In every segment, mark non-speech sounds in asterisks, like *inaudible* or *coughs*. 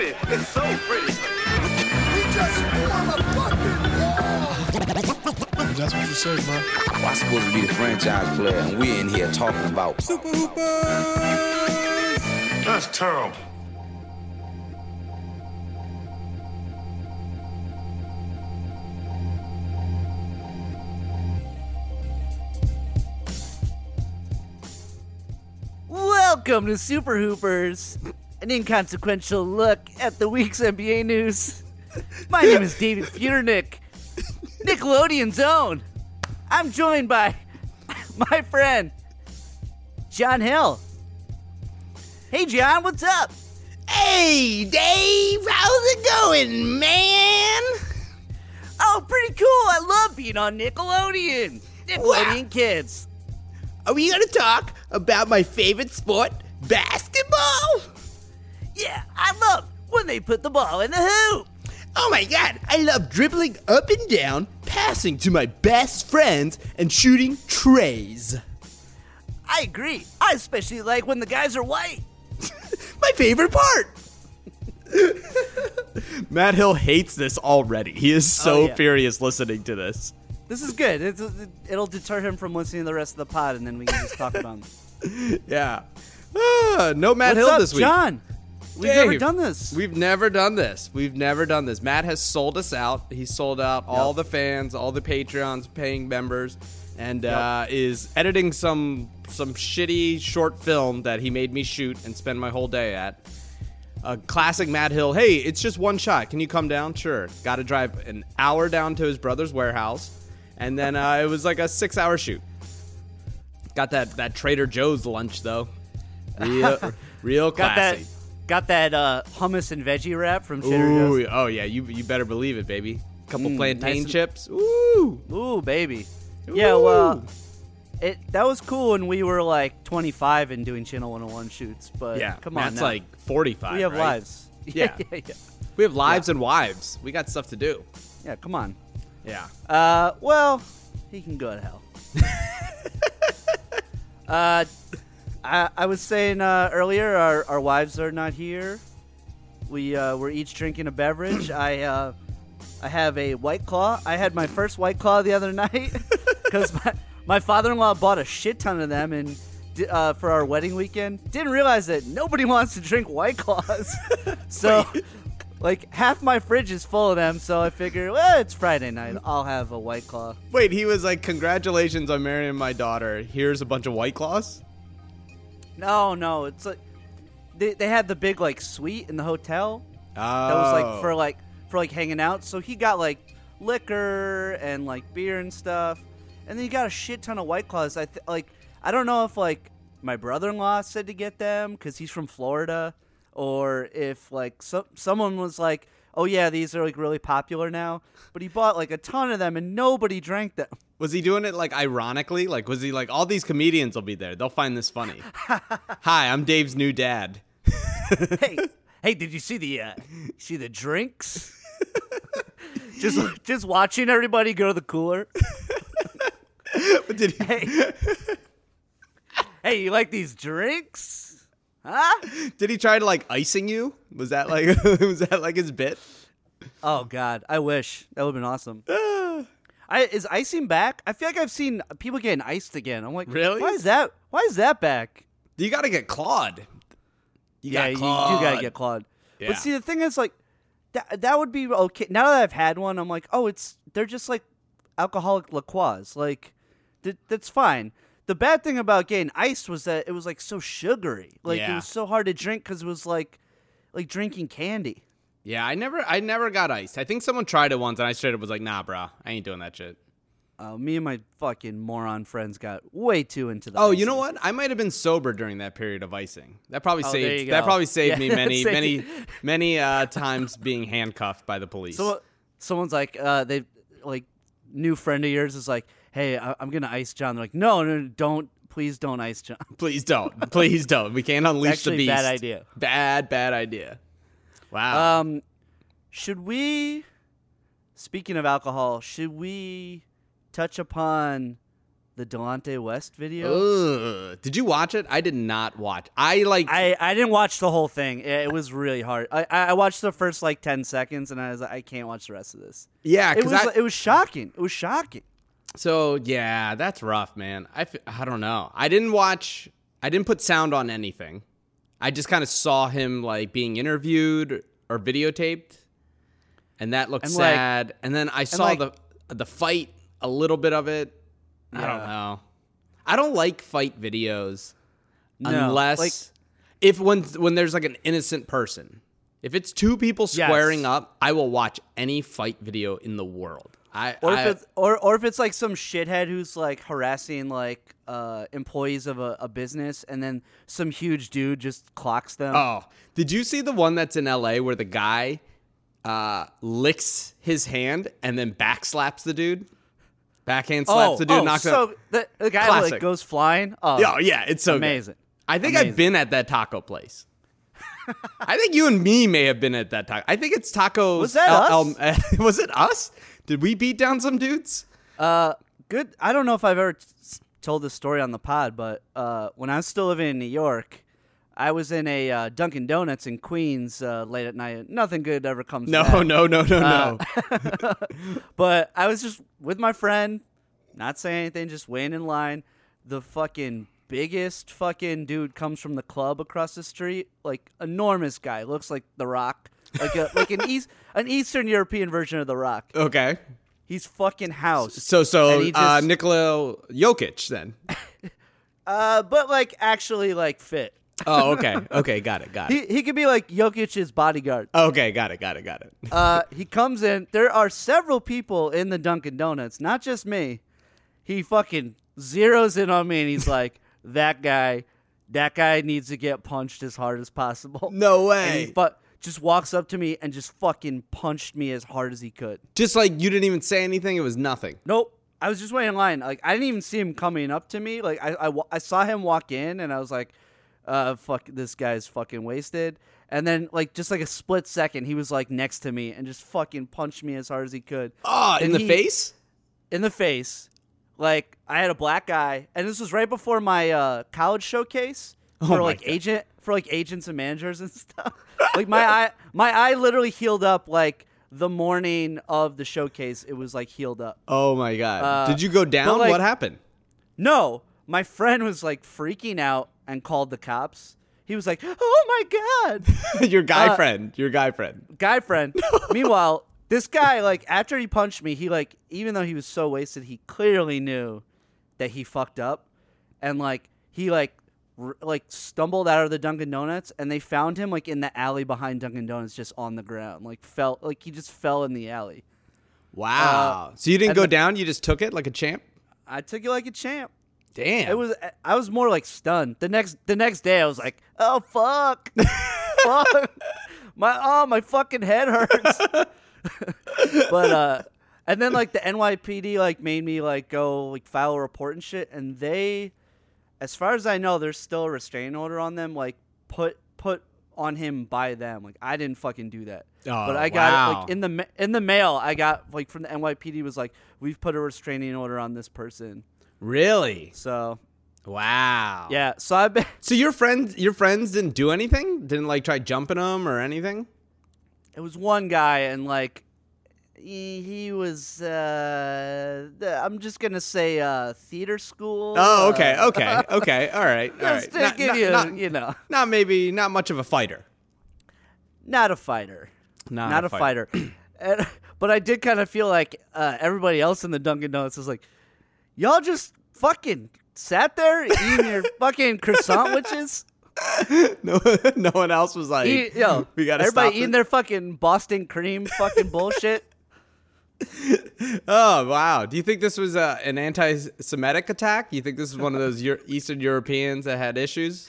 pretty. It's so pretty. We just form a fucking wall. That's what you say, bro. I'm supposed to be the franchise player, and we're in here talking about Super Hoopers. That's terrible. Welcome to Super Hoopers, an inconsequential look at the week's NBA news. My name is David Feudernick, Nickelodeon's own. I'm joined by my friend, John Hill. Hey, John, what's up? Hey, Dave, how's it going, man? Oh, pretty cool. I love being on Nickelodeon. Nickelodeon Wow. Kids. Are we gonna talk about my favorite sport, basketball? Yeah, I love when they put the ball in the hoop. Oh my god, I love dribbling up and down, passing to my best friends, and shooting trays. I agree. I especially like when the guys are white. *laughs* My favorite part. *laughs* Matt Hill hates this already. He is so Oh, yeah. furious listening to this. This is good. It's, it'll deter him from listening to the rest of the pod, and then we can just talk about it. *laughs* Yeah. Ah, no Matt What's Hill up, this week. John? We've never done this. We've never done this. We've never done this. Matt has sold us out. He sold out all the fans, all the Patreons, paying members, and uh, is editing some some shitty short film that he made me shoot and spend my whole day at. A classic Matt Hill. Hey, it's just one shot. Can you come down? Sure. Got to drive an hour down to his brother's warehouse, and then uh, it was like a six-hour shoot. Got that that Trader Joe's lunch though. Real, *laughs* real classy. Got that uh, hummus and veggie wrap from Ooh, Joe's. oh yeah, you you better believe it, baby. Couple Mm, plantain nice and- chips. Ooh, Ooh, baby. Yeah, well, it that was cool when we were like 25 and doing Channel 101 shoots. But yeah. come on, now. like forty-five. we have right? lives. *laughs* Yeah. yeah, yeah. We have lives and wives. We got stuff to do. Yeah, come on. Yeah. Uh, well, he can go to hell. *laughs* uh, I, I was saying uh, earlier, our, our wives are not here. We uh, we're each drinking a beverage. *clears throat* I uh, I have a White Claw. I had my first White Claw the other night *laughs* because my, my father-in-law bought a shit ton of them and uh, for our wedding weekend. Didn't realize that nobody wants to drink White Claws, *laughs* so. Like half my fridge is full of them, so I figure, well, it's Friday night. I'll have a White Claw. Wait, he was like, "Congratulations on marrying my daughter. Here's a bunch of white claws." No, no, it's like they, they had the big like suite in the hotel Oh, that was like for oh. like for like hanging out. So he got like liquor and like beer and stuff, and then he got a shit ton of White Claws. I th- like I don't know if like my brother-in-law said to get them because he's from Florida, or if like some someone was like, oh yeah, these are like really popular now. But he bought like a ton of them and nobody drank them. *laughs* Was he doing it like ironically? Like, was he like, all these comedians will be there. They'll find this funny. *laughs* Hi, I'm Dave's new dad. *laughs* hey, hey, did you see the uh, see the drinks? just just watching everybody go to the cooler. But did he, Hey, hey, you like these drinks? Huh? did he try to like icing you? Was that like *laughs* was that like his bit? Oh God, I wish that would have been awesome. *sighs* I, is icing back? I feel like I've seen people getting iced again. I'm like, Really? Why is that? Why is that back? You got to get clawed. You yeah, got you, you do gotta get clawed. Yeah. But see, the thing is, like, that that would be okay. Now that I've had one, I'm like, oh, it's they're just like alcoholic liqueurs. Like th- that's fine. The bad thing about getting iced was that it was like so sugary. Like it was so hard to drink because it was like like drinking candy. Yeah, I never, I never got iced. I think someone tried it once, and I straight up was like, "Nah, bro, I ain't doing that shit." Uh, me and my fucking moron friends got way too into the. Oh, you know what? I might have been sober during that period of icing. That probably Oh, saved. That probably saved Yeah, me *laughs* many, saved many, many uh, times being handcuffed by the police. So someone's like, uh, they like new friend of yours is like, hey, I- I'm gonna ice John. They're like, no, no, no, don't, please don't ice John. *laughs* Please don't. Please don't. We can't unleash actually the beast. bad idea. Bad, bad idea. Wow. Um, should we? Speaking of alcohol, should we touch upon the Delonte West video? Ugh. Did you watch it? I did not watch. I like. I, I didn't watch the whole thing. It, it was really hard. I, I watched the first like ten seconds, and I was like, I can't watch the rest of this. yeah, It because was I, it was shocking. It was shocking. So yeah, that's rough, man. I, f- I don't know. I didn't watch. I didn't put sound on anything. I just kind of saw him like being interviewed or videotaped, and that looked And, like- sad. and then I saw like- the the fight, a little bit of it. I don't know. I don't like fight videos No, unless like- if when when there's like an innocent person. If it's two people squaring Yes. up, I will watch any fight video in the world. I Or I- if it's or, or if it's like some shithead who's like harassing like uh, employees of a, a business, and then some huge dude just clocks them. Oh, did you see the one that's in LA where the guy uh, licks his hand and then backslaps the dude? Backhand slaps oh, the dude, oh, knocks him so out. the, the guy Classic. like goes flying. Oh, Yeah, yeah, it's so good. amazing. I think Amazing. I've been at that taco place. *laughs* I think you and me may have been at that taco. I think it's tacos. Was that us? *laughs* was it us? Did we beat down some dudes? Uh, good. I don't know if I've ever t- told this story on the pod, but uh, when I was still living in New York, I was in a uh, Dunkin' Donuts in Queens uh, late at night. Nothing good ever comes. No, that. no, no, no, no. *laughs* But I was just with my friend, not saying anything, just waiting in line. The fucking biggest fucking dude comes from the club across the street, like enormous guy, looks like The Rock, like a like an east an Eastern European version of The Rock. okay. He's fucking house. So, so And he uh, Nikola Jokic then. *laughs* Uh, but like actually like fit. Oh, okay. Okay, got it, got it. He he could be like Jokic's bodyguard. Okay, got it, got it, got it. Uh, he comes in. There are several people in the Dunkin' Donuts, not just me. He fucking zeroes in on me and he's like, "That guy, that guy needs to get punched as hard as possible." No way. fu- just walks up to me and just fucking punched me as hard as he could. Just like you didn't even say anything, it was nothing. Nope. I was just waiting in line. Like I didn't even see him coming up to me. Like I, I, I saw him walk in, and I was like, "Uh, fuck, this guy's fucking wasted." And then, like, just like a split second, he was like next to me and just fucking punched me as hard as he could Oh, in the he- face? in the face. Like I had a black guy, and this was right before my uh, college showcase *laughs* Oh my like God. agent for like agents and managers and *laughs* stuff. like my eye, my eye literally healed up like the morning of the showcase. It was like healed up. Oh my god. Uh, Did you go down? like- what happened? No, my friend was like freaking out and called the cops. He was like, "Oh my god, *laughs* your guy uh, friend. Your guy friend. guy friend." Meanwhile, this guy like after he punched me, he like even though he was so wasted, he clearly knew that he fucked up, and like he like like stumbled out of the Dunkin' Donuts, and they found him like in the alley behind Dunkin' Donuts, just on the ground, like fell like he just fell in the alley. Wow. so you didn't go the- down, you just took it like a champ? I took it like a champ. Damn. It was I was more like stunned. The next the next day I was like, "Oh fuck." *laughs* fuck. My oh, my fucking head hurts. *laughs* but uh and then like the NYPD like made me like go like file a report and shit and they as far as I know there's still a restraining order on them like put put on him by them. Like I didn't fucking do that. Oh, but I got it wow. like in the in the mail I got like from the NYPD was like we've put a restraining order on this person. really? So Wow. yeah, so I've been. So your friends your friends didn't do anything? Didn't like try jumping them or anything? It was one guy, and like he, he was. Uh, I'm just gonna say uh, theater school. Oh, okay. uh, Okay. *laughs* Okay. All right. All Just right. to Not, give not- you, not- you know, not maybe not much of a fighter. not a fighter. Not not, a a fighter. *clears throat* and, but I did kind of feel like uh, everybody else in the Dunkin' Donuts was like, y'all just fucking sat there eating your *laughs* fucking croissant witches. *laughs* no, no one else was like, Eat, yo, we gotta everybody eating their fucking Boston cream fucking bullshit. Oh wow! Do you think this was uh, an anti-Semitic attack? You think this is one of those Euro- Eastern Europeans that had issues?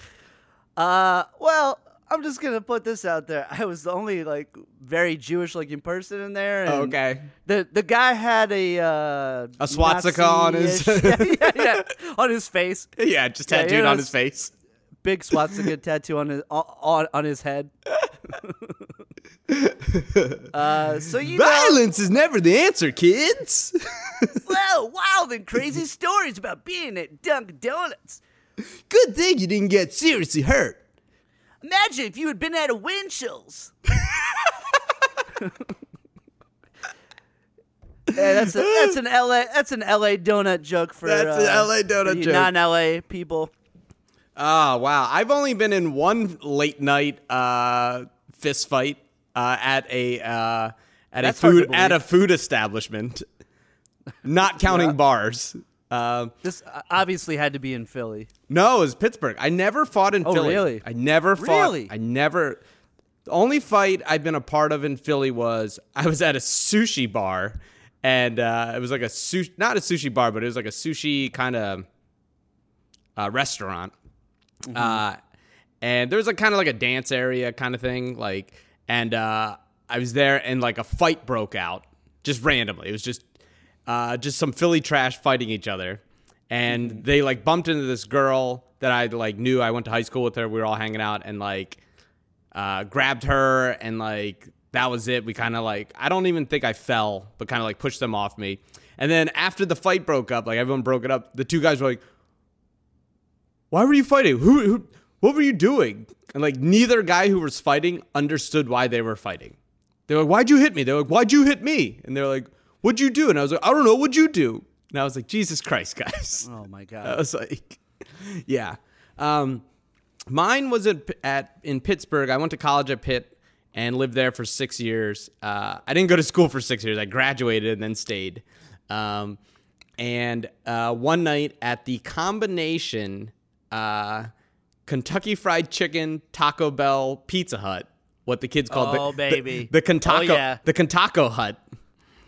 Uh, well, I'm just gonna put this out there. I was the only like very Jewish looking person in there. And Oh, okay. The the guy had a uh, A swastika on his- *laughs* yeah, yeah, yeah, on his face. Yeah, just tattooed it on his face. Big swastika tattoo on his on, on his head. *laughs* *laughs* uh, so you know, Violence is never the answer, kids. *laughs* well, wild and crazy stories about being at Dunkin' Donuts. Good thing you didn't get seriously hurt. Imagine if you had been at a Winchell's. *laughs* Yeah, that's a, that's an LA that's an LA donut joke for That's an uh, LA donut joke. non-LA people. Oh wow! I've only been in one late night uh, fist fight uh, at a uh, at That's a food at a food establishment, not counting bars. Um, This uh, obviously had to be in Philly. no, it was Pittsburgh. I never fought in Oh, Philly. really? I never fought. Really? I never. The only fight I've been a part of in Philly was I was at a sushi bar, and uh, it was like a sushi, not a sushi bar, but it was like a sushi kind of uh, restaurant. Uh, and there was like kind of like a dance area kind of thing, like, and uh, I was there, and like a fight broke out just randomly. It was just uh, just some Philly trash fighting each other, and they like bumped into this girl that I like knew. I went to high school with her. We were all hanging out, and like uh, grabbed her, and like that was it. We kind of like I don't even think I fell, but kind of like pushed them off me. And then after the fight broke up, like everyone broke it up, the two guys were like, "Why were you fighting? Who, who what were you doing?" And like neither guy who was fighting understood why they were fighting. They were like, "Why'd you hit me?" They're like, "Why'd you hit me?" And they're like, "What'd you do?" And I was like, "I don't know. What'd you do?" And I was like, "Jesus Christ, guys!" Oh my *laughs* god! I was like, *laughs* "Yeah." Um, mine was at, at in Pittsburgh. I went to college at Pitt and lived there for six years. Uh, I didn't go to school for six years. I graduated and then stayed. Um, and uh, one night at the combination uh, Kentucky Fried Chicken, Taco Bell, Pizza Hut, what the kids called Oh, the, baby. the, the Kentucky Oh, yeah. the Kentucky Hut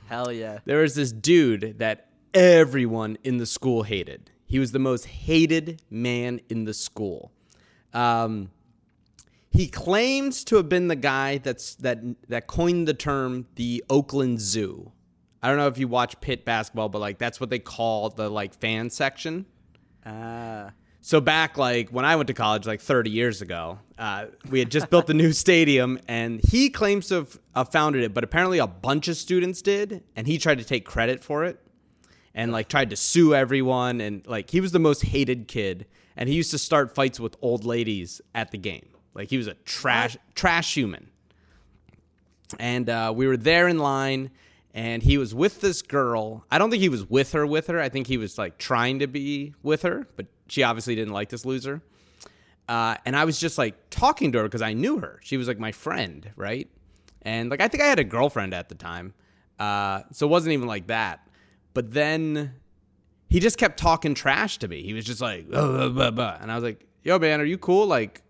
Hell yeah. there was this dude that everyone in the school hated. He was the most hated man in the school. Um, he claims to have been the guy that's that that coined the term the Oakland Zoo. I don't know if you watch Pitt basketball, but like that's what they call the like fan section. Ah. So back like when I went to college, like 30 years ago, uh, we had just built the new stadium, and he claims to have founded it, but apparently a bunch of students did, and he tried to take credit for it, and like tried to sue everyone, and like he was the most hated kid, and he used to start fights with old ladies at the game, like he was a trash trash human. And uh, we were there in line and he was with this girl. I don't think he was with her with her. I think he was like trying to be with her but she obviously didn't like this loser. Uh, and i was just like talking to her because i knew her. She was like my friend right? And like i think i had a girlfriend at the time. Uh, so it wasn't even like that. But then he just kept talking trash to me. He was just like "Blah, blah, blah, blah." and i was like yo man are you cool? Like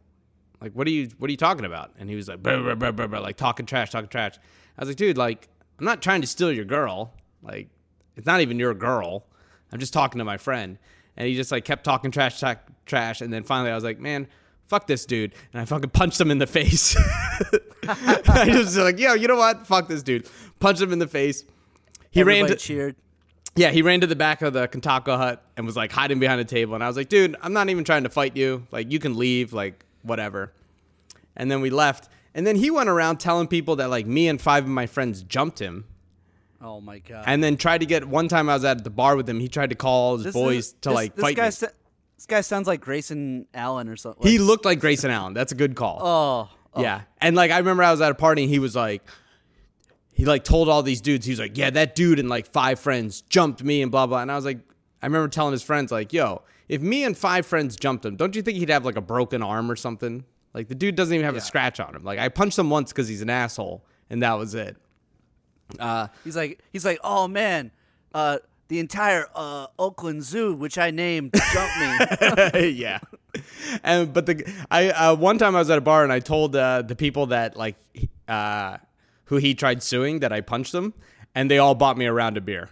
like what are you what are you talking about? And he was like like talking trash talking trash. I was like dude like i'm not trying to steal your girl. Like it's not even your girl. I'm just talking to my friend and he just like kept talking trash talk, trash and then finally i was like man fuck this dude and i fucking punched him in the face *laughs* i just was like yo you know what fuck this dude punched him in the face he Everybody ran to, cheered. yeah, he ran to the back of the Kentucky hut and was like hiding behind a table. And I was like, dude, I'm not even trying to fight you. Like, you can leave, like, whatever. And then we left. And then he went around telling people that, like, me and five of my friends jumped him. Oh my god. And then tried to get, one time I was at the bar with him, he tried to call his This boys is- to, this- like, this fight guy me. sa- this guy sounds like Grayson Allen or something. he looked like Grayson Allen. That's a good call. Oh. oh. Yeah. And like I remember I was at a party and he was like he like told all these dudes, he was like, Yeah, that dude and like five friends jumped me and blah blah. And I was like, I remember telling his friends, like, yo, if me and five friends jumped him, don't you think he'd have like a broken arm or something? Like the dude doesn't even have a scratch on him. Like I punched him once because he's an asshole. and that was it. Uh, He's like, he's like, oh man, uh, the entire uh, Oakland Zoo, which I named, jumped me. *laughs* yeah. And but the I uh, one time I was at a bar and I told uh, the people that like uh, who he tried suing that I punched them, and they all bought me a round of beer.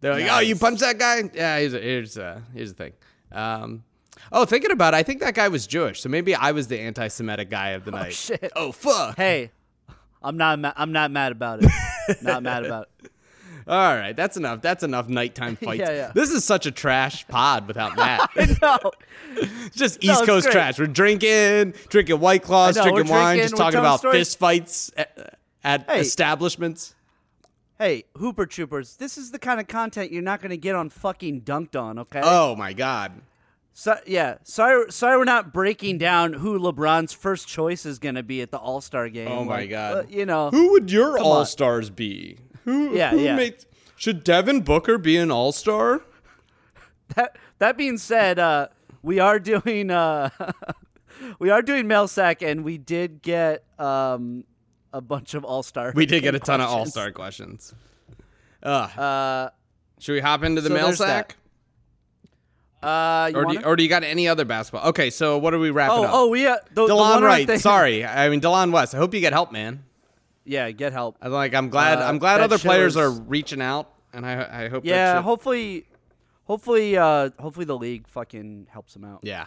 They're like, "Oh, you punched that guy? Yeah, here's a, here's uh here's the thing." Um, oh, thinking about it, I think that guy was Jewish, so maybe I was the anti-Semitic guy of the night. shit. Oh fuck! hey, I'm not, ma- I'm not mad about it. *laughs* not mad about it. All right, that's enough. That's enough nighttime *laughs* fights. Yeah, yeah. This is such a trash pod without *laughs* Matt. No, It's just East Coast great. trash. We're drinking, drinking White Claws, know, drinking wine, drinking, just talking about stories. fist fights at, at Hey. establishments. hey, Hooper Troopers, this is the kind of content you're not going to get on fucking Dunc'd On, okay? Oh my God. So, yeah, sorry, sorry, we're not breaking down who LeBron's first choice is going to be at the All Star game. Oh my Like, God. uh, you know, Who would your All Stars be? Who? Yeah, who yeah. makes- should Devin Booker be an All Star? that that being said, uh, we are doing uh, *laughs* we are doing mail sack, and we did get um, a bunch of All Star. We did get a ton of All Star questions. Ugh. Uh, should we hop into the so mail sack? Uh, Or do, you, or do you got any other basketball? Okay, so what are we wrapping oh, up? oh, we uh, the, the Delon one Wright. thing- Sorry, I mean Delon West. I hope you get help, man. Yeah, get help. I'm like, I'm glad. Uh, I'm glad other players are reaching out, and I, I hope. Yeah, hopefully, hopefully, uh, hopefully the league fucking helps him out. Yeah.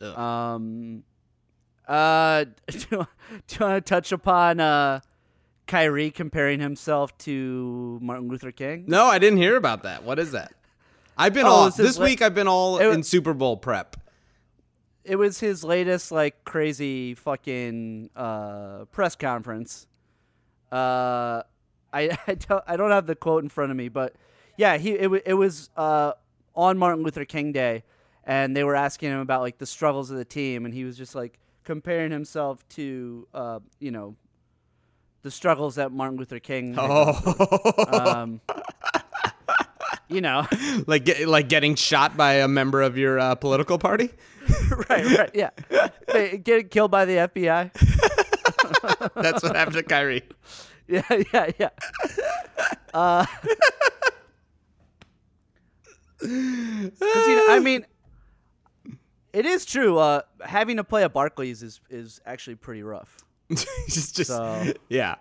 Um, uh, do, *laughs* do you want to touch upon uh, Kyrie comparing himself to Martin Luther King? No, I didn't hear about that. What is that? I've been Oh, all this la- week. I've been all It wa- in Super Bowl prep. It was his latest like crazy fucking uh, press conference. Uh, I *laughs* I don't, I don't have the quote in front of me, but yeah, he it, it was uh, on Martin Luther King Day, and they were asking him about like the struggles of the team, and he was just like comparing himself to uh, you know the struggles that Martin Luther King. had um, *laughs* you know, *laughs* like get, like getting shot by a member of your uh, political party. *laughs* right, right, yeah, They get killed by the FBI. *laughs* That's what happened to Kyrie. Yeah, yeah, yeah. Uh, you know, I mean, it is true. Uh, having to play at Barclays is is actually pretty rough. just, just So- yeah.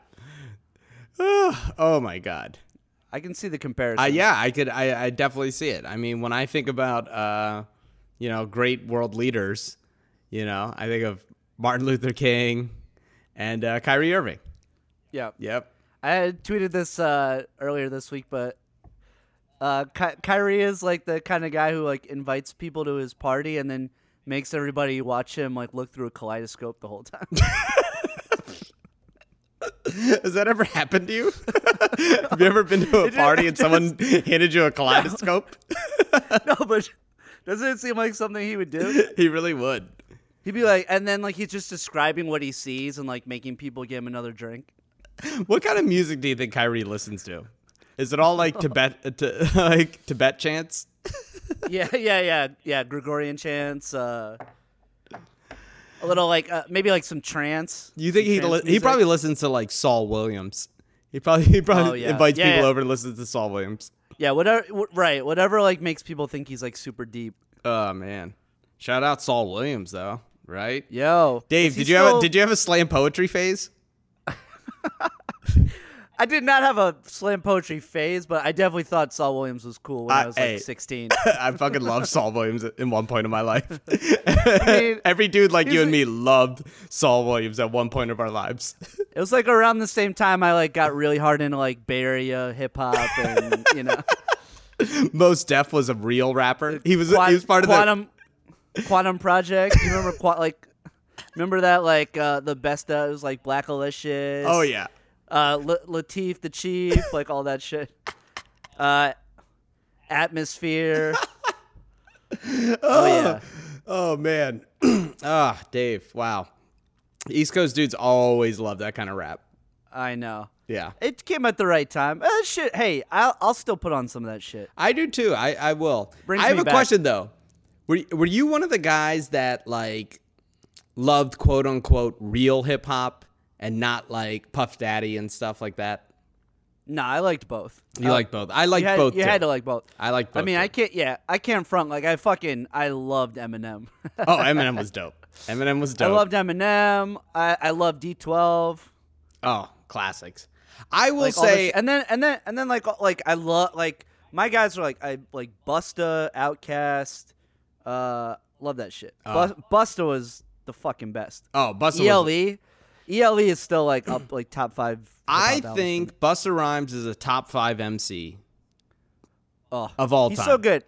*sighs* oh my god. I can see the comparison. Uh, yeah, I could. I, I definitely see it. I mean, when I think about, uh, you know, great world leaders, you know, I think of Martin Luther King and uh, Kyrie Irving. yeah. Yep. I tweeted this uh, earlier this week, but uh, Ky- Kyrie is like the kind of guy who like invites people to his party and then makes everybody watch him like look through a kaleidoscope the whole time. *laughs* *laughs* Has that ever happened to you? *laughs* Have you ever been to a *laughs* party and someone handed you a kaleidoscope? no, but doesn't it seem like something he would do? he really would. He'd be like, and then like he's just describing what he sees and like making people give him another drink. What kind of music do you think Kyrie listens to? Is it all like Tibet, uh, t- like Tibet chants? yeah, yeah, yeah, yeah. Gregorian chants, uh, a little like uh, maybe like some trance. You think he li- he probably listens to like Saul Williams? He probably he probably Oh, yeah. invites Yeah, people yeah. over to listen to Saul Williams. yeah, whatever. W- right, whatever like makes people think he's like super deep. Oh man, shout out Saul Williams though, right? Yo, Dave, did you have a, did you have a slam poetry phase? *laughs* I did not have a slam poetry phase, but I definitely thought Saul Williams was cool when I, I- was like hey. 16. *laughs* I fucking love Saul Williams in one point of my life. *laughs* mean, *laughs* Every dude like you and me loved Saul Williams at one point of our lives. it was like around the same time I like got really hard into like Bay Area hip hop and you know Mos Def was a real rapper. He was he was part of Quannum Quannum Project. You remember like remember that like uh, the best uh, it was like Blackalicious. Oh yeah. Uh, L- Lateef the Chief, like all that shit. Uh, Atmosphere. *laughs* oh yeah. Oh man. *clears throat* Ah, Dave. Wow. East Coast dudes always love that kind of rap. I know. Yeah. It came at the right time. Uh, shit. Hey, I'll, I'll still put on some of that shit. I do too. I, I will. Brings I have a back. question though. Were were you one of the guys that like loved quote unquote real hip hop and not like Puff Daddy and stuff like that? No, I liked both. You Uh, like both. I like you had, both. You too. had to like both. I like both. I mean, too. I can't. Yeah, I can't front. Like I fucking, I loved Eminem. *laughs* oh, Eminem was dope. Eminem was dope. *laughs* I loved Eminem. I I loved D12. Oh, classics. I will Like say, and then and then and then like like I love like my guys are like I like Busta, OutKast. Uh, love that shit. Bu- Busta was the fucking best. oh, Busta. ELE, Was, ELE is still like up like top five. I hip-hop albums for me. think Busta Rhymes is a top five MC oh, of all he's time. He's so good.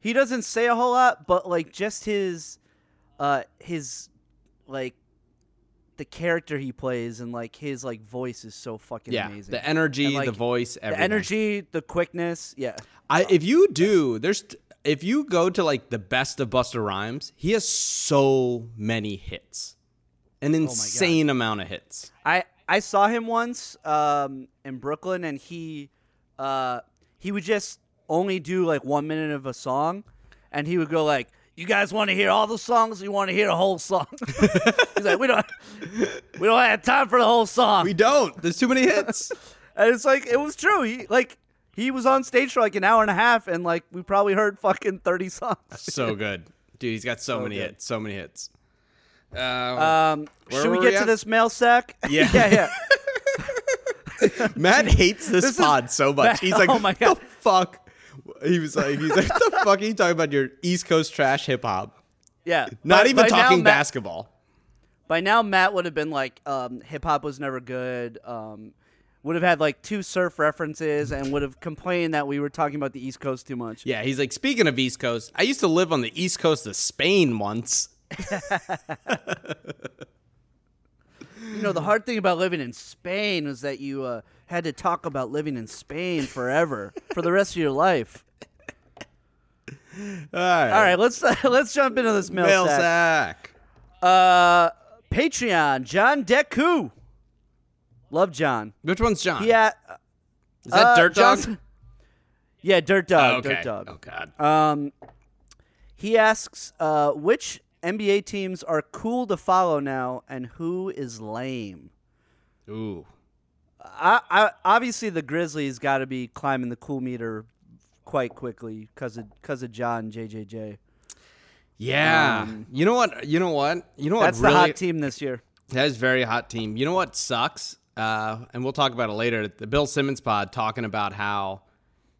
He doesn't say a whole lot, but like just his, uh, his, like, the character he plays and like his like voice is so fucking Yeah, amazing. the energy, And, like, the voice, everything. the energy, the quickness. Yeah, I if you do, there's if you go to like the best of Busta Rhymes, he has so many hits, an insane amount of hits. I I saw him once um, in Brooklyn, and he uh, he would just only do like one minute of a song, and he would go like, "You guys want to hear all the songs? Or you want to hear the whole song?" *laughs* He's like, "We don't we don't have time for the whole song." We don't. There's too many hits. *laughs* and it's like it was true. He like he was on stage for like an hour and a half, and like we probably heard fucking thirty songs. so good, dude. He's got so, many good. hits. So many hits. Um, Um, should we get to this mail sack? *laughs* *laughs* Yeah. yeah, yeah. *laughs* Matt hates this, This is- pod so much. Matt- he's like, oh my God. the fuck? He was like, he's like, the fuck are you talking about? Your East Coast trash hip hop. Yeah, Not By- even by now, talking Matt- basketball. By now, Matt would have been like, um, hip hop was never good. Um, would have had like two surf references and would have complained that we were talking about the East Coast too much. Yeah, he's like, speaking of East Coast, I used to live on the East Coast of Spain once. You know, the hard thing about living in Spain was that you uh, had to talk about living in Spain forever for the rest of your life. All right. All right, let's *laughs* let's jump into this mail, Mail sack. sack. Uh, Patreon, John Deku. Love John. Which one's John? Yeah, Is that uh, Dirt Dog? John's- Yeah, Dirt Dog. Oh, okay. Dirt Dog. Oh, God. Um, he asks, uh, which NBA teams are cool to follow now, and who is lame? Ooh. I, I obviously the Grizzlies got to be climbing the cool meter quite quickly because of because of John JJJ. Yeah. you know what? You know what? You know what? Um, That's really, the hot team this year. That is very hot team. You know what sucks? Uh, and we'll talk about it later. The Bill Simmons pod talking about how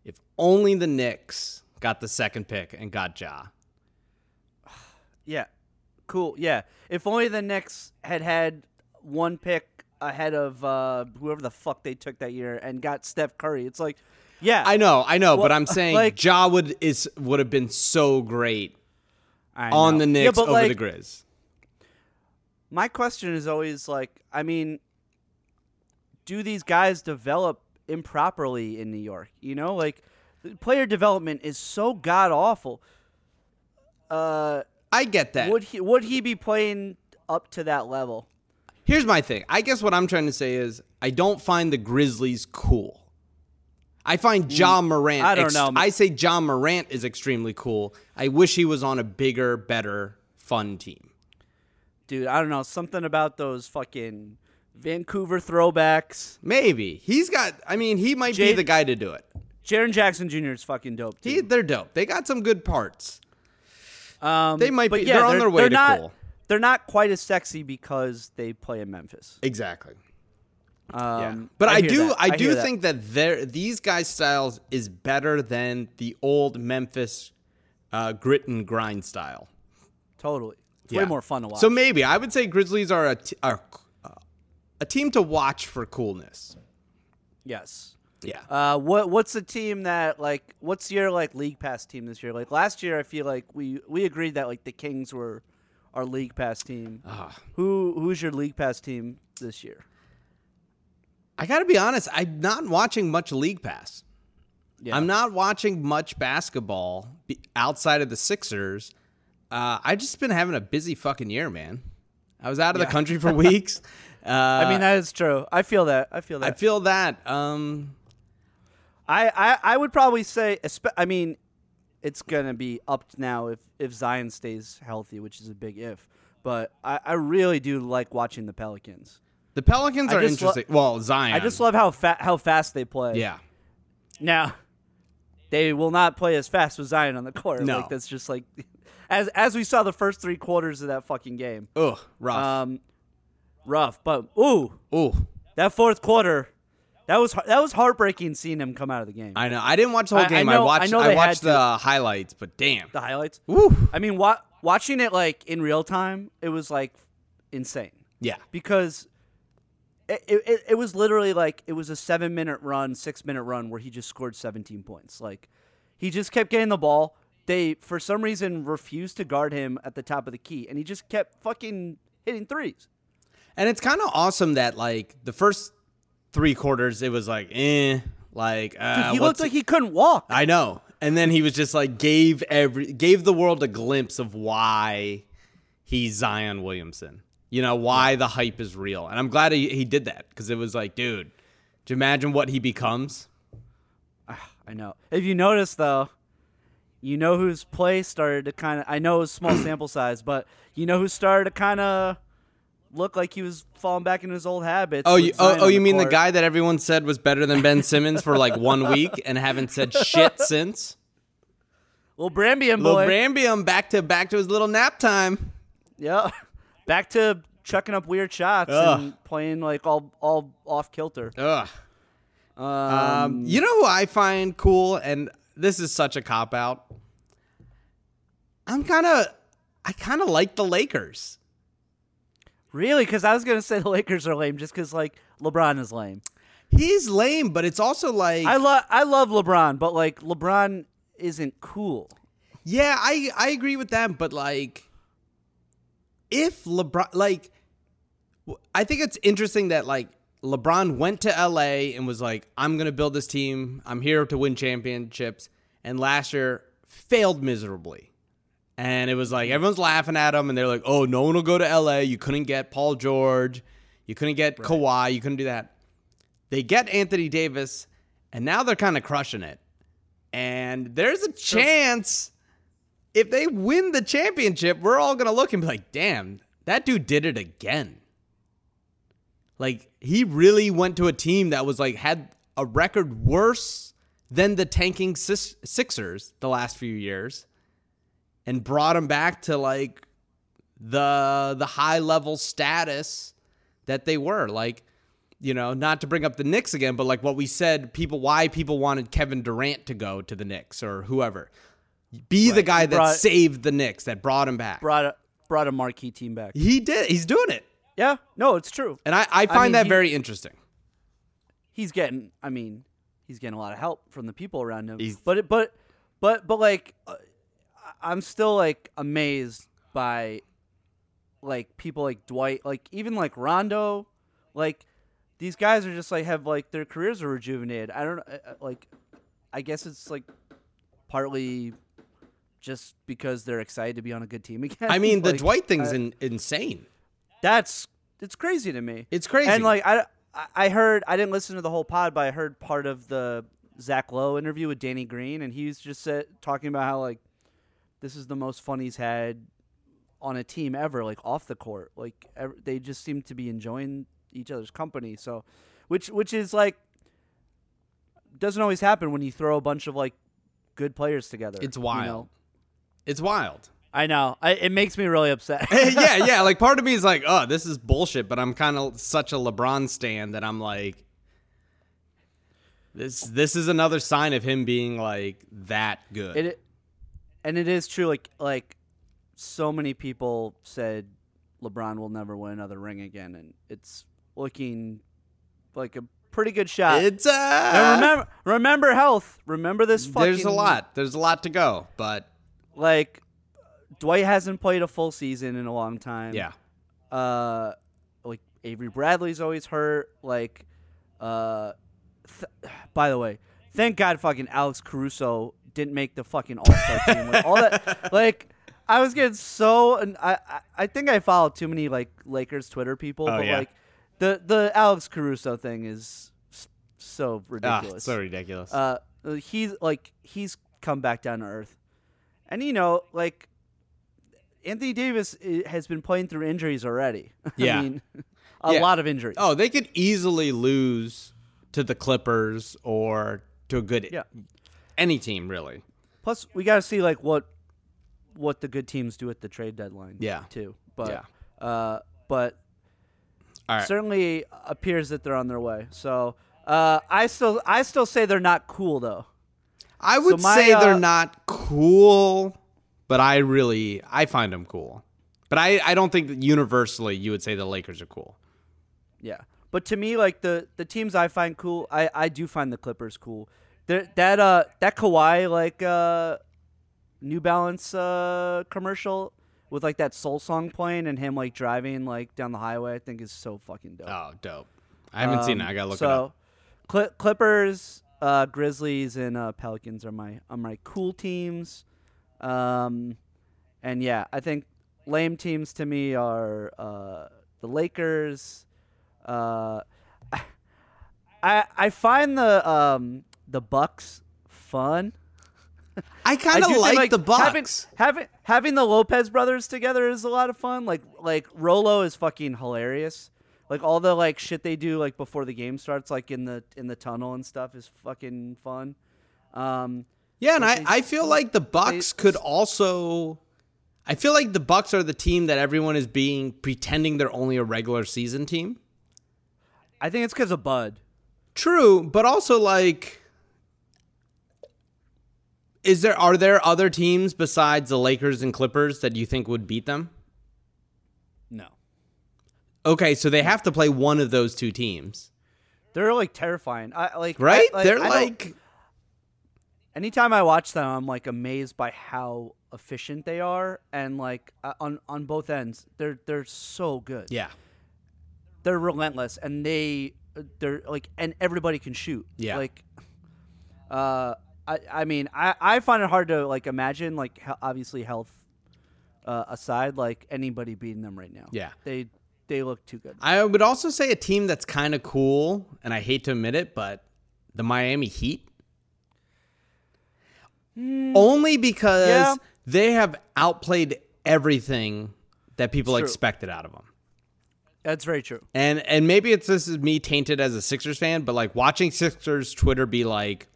if only the Knicks got the second pick and got Ja. Yeah, cool. Yeah, if only the Knicks had had one pick ahead of uh, whoever the fuck they took that year and got Steph Curry. It's like, yeah, I know, I know, but I'm saying like- Ja would is would have been so great on the Knicks but, over the Grizz. My question is always like, I mean, do these guys develop improperly in New York? You know, like player development is so god awful. Uh, I get that. would he would he be playing up to that level? Here's my thing. I guess what I'm trying to say is I don't find the Grizzlies cool. I find Ja Morant. Mm. I don't ex- know. I say Ja Morant is extremely cool. I wish he was on a bigger, better, fun team. Dude, I don't know. Something about those fucking Vancouver throwbacks. Maybe he's got. I mean, he might be the guy to do it. Jaren Jackson Jr. is fucking dope. Too. He, they're dope. They got some good parts. Um, they might be. Yeah, they're, on their way they're to not, cool. They're not quite as sexy because they play in Memphis. Exactly. Um, yeah. But I, hear do. that. I, hear do that. think that their these guys' styles is better than the old Memphis uh, grit and grind style. totally. It's Yeah. way more fun to watch. So maybe I would say Grizzlies are a t- are uh, a team to watch for coolness. yes. Yeah. Uh, what what's the team that like? What's your like league pass team this year? Like last year, I feel like we we agreed that like the Kings were our league pass team. Ah. Who who's your league pass team this year? I got to be honest. I'm not watching much league pass. Yeah. I'm not watching much basketball outside of the Sixers. Uh, I just been having a busy fucking year, man. I was out of the country for weeks. Uh, *laughs* I mean that is true. I feel that. I feel that. I feel that. Um, I, I, I would probably say, I mean, it's gonna be up now if if Zion stays healthy, which is a big if. But I, I really do like watching the Pelicans. The Pelicans I are just lo- interesting. well, Zion. I just love how fa- how fast they play. Yeah. Now, they will not play as fast with Zion on the court. No. Like that's just like *laughs* as as we saw the first three quarters of that fucking game. Ugh, rough. Um, rough, but ooh, Ooh, that fourth quarter, that was that was heartbreaking seeing him come out of the game. I know. I didn't watch the whole I- I game. I, know- I watched. I, had watched to. the highlights, but damn. the highlights. Woo. I mean, wa- watching it like in real time, it was like insane Yeah. because it, it, it was literally like it was a seven minute run, six minute run where he just scored 17 points. Like he just kept getting the ball. They, for some reason, refused to guard him at the top of the key, and he just kept fucking hitting threes. And it's kind of awesome that like the first three quarters, it was like, eh, like uh, Dude, he looked like he couldn't walk. I know. And then he was just like gave every gave the world a glimpse of why he's Zion Williamson. You know why the hype is real, and I'm glad he, he did that because it was like, dude, do you imagine what he becomes? I know. If you notice, though, you know whose play started to kind of. I know it was small *clears throat* sample size, but you know who started to kind of look like he was falling back into his old habits. Oh, you, oh, oh, you mean the guy that everyone said was better than Ben Simmons for like one week and haven't said *laughs* shit since? Little Little boy. Brambium back to back to his little nap time. yeah, *laughs* back to chucking up weird shots Ugh. and playing like all all off kilter. Ugh. Um, Um, you know who I find cool, and this is such a cop out. I'm kind of, I kind of like the Lakers. Really? Because I was gonna say the Lakers are lame, just because like LeBron is lame. He's lame, but it's also like, I love I love LeBron, but like LeBron isn't cool. yeah, I I agree with that, but like, if LeBron, like, I think it's interesting that like LeBron went to LA and was like, I'm gonna build this team. I'm here to win championships, and last year failed miserably. And it was like everyone's laughing at him, and they're like, "Oh, no one will go to LA. You couldn't get Paul George, you couldn't get Kawhi, you couldn't do that." They get Anthony Davis, and now they're kind of crushing it. And there's a chance if they win the championship, we're all gonna look and be like, "Damn, that dude did it again." Like he really went to a team that was like had a record worse than the tanking Sixers the last few years and brought him back to like the the high level status that they were. Like you know not to bring up the Knicks again but like what we said people why people wanted Kevin Durant to go to the Knicks or whoever. Be the guy that brought- saved the Knicks that brought him back. Brought a brought a marquee team back. he did. He's doing it. Yeah, no, it's true. and I, I find mean, that he- very interesting. He's getting i mean he's getting a lot of help from the people around him. He's- but it but but but like uh, I- i'm still like amazed by like people like dwight like even like rondo like these guys are just like have like their careers are rejuvenated. I don't uh, uh, like i guess it's like partly just because they're excited to be on a good team *laughs* again. I mean the Dwight thing's in, insane. That's it's crazy to me. It's crazy. And like I, I- heard I didn't listen to the whole pod, but I heard part of the Zach Lowe interview with Danny Green, and he was just said, talking about how like this is the most fun he's had on a team ever, like off the court. Like they just seem to be enjoying each other's company. So, which which is like doesn't always happen when you throw a bunch of like good players together. it's you wild know? it's wild I know. I, it makes me really upset. *laughs* yeah, *laughs* yeah. Like part of me is like, oh, this is bullshit, but I'm kind of such a LeBron stan that I'm like, this this is another sign of him being like that good. It, and it is true. Like like so many people said LeBron will never win another ring again, and it's looking like a pretty good shot. it's uh, and remember, remember health. Remember this. Fucking, there's a lot. There's a lot to go, but Like Dwight hasn't played a full season in a long time. yeah, Uh, like Avery Bradley's always hurt. Like, uh, th- *sighs* by the way, thank God fucking Alex Caruso didn't make the fucking All Star team. Like, all that, *laughs* like, I was getting so, and I, I, I think I followed too many like Lakers Twitter people, Oh, but yeah. like, the the Alex Caruso thing is so ah, ridiculous. it's so ridiculous. Uh, he's like he's come back down to earth, and you know, like Anthony Davis has been playing through injuries already. *laughs* Yeah. I mean, a Yeah. lot of injuries. Oh, they could easily lose to the Clippers or to a good Yeah. Any team really. Plus, we got to see like what what the good teams do at the trade deadline. Yeah. too. But Yeah. uh, but All right. certainly appears that they're on their way. So uh, I still I still say they're not cool though. I would So my, say they're uh, not cool, but I really I find them cool. But I, I don't think that universally you would say the Lakers are cool. Yeah, but to me, like the the teams I find cool, I I do find the Clippers cool. There that uh that Kawhi like uh New Balance uh commercial with like that soul song playing and him like driving like down the highway, I think is so fucking dope. Oh, dope. I haven't seen it. Um, I gotta look so, it up. Cli- Clippers, uh, Grizzlies, and uh, Pelicans are my are my cool teams. Um, and yeah, I think lame teams to me are uh, the Lakers. Uh, *laughs* I I find the um, the Bucks fun. *laughs* I kind of think, like, the Bucks. Having, having having the Lopez brothers together is a lot of fun. Like like Rolo is fucking hilarious. Like all the like shit they do like before the game starts, like in the in the tunnel and stuff, is fucking fun. Um, Yeah, and I, I feel like the Bucks could also I feel like the Bucks are the team that everyone is being pretending they're only a regular season team. I think it's because of Bud. True, but also like is there are there other teams besides the Lakers and Clippers that you think would beat them? No, Okay, so they have to play one of those two teams. they're like terrifying. I like I- Right? like, they're I like anytime I watch them, I'm like amazed by how efficient they are, and like uh, on on both ends, they're they're so good. Yeah. they're relentless and they they're like and everybody can shoot Yeah. like uh i i mean i i find it hard to like imagine like he- obviously health uh, aside like anybody beating them right now Yeah. they they look too good I would also say a team that's kind of cool, and I hate to admit it, but the Miami Heat. Only because. Yeah. they have outplayed everything that people expected out of them. that's very true And and maybe it's this is me tainted as a Sixers fan, but like watching Sixers Twitter be like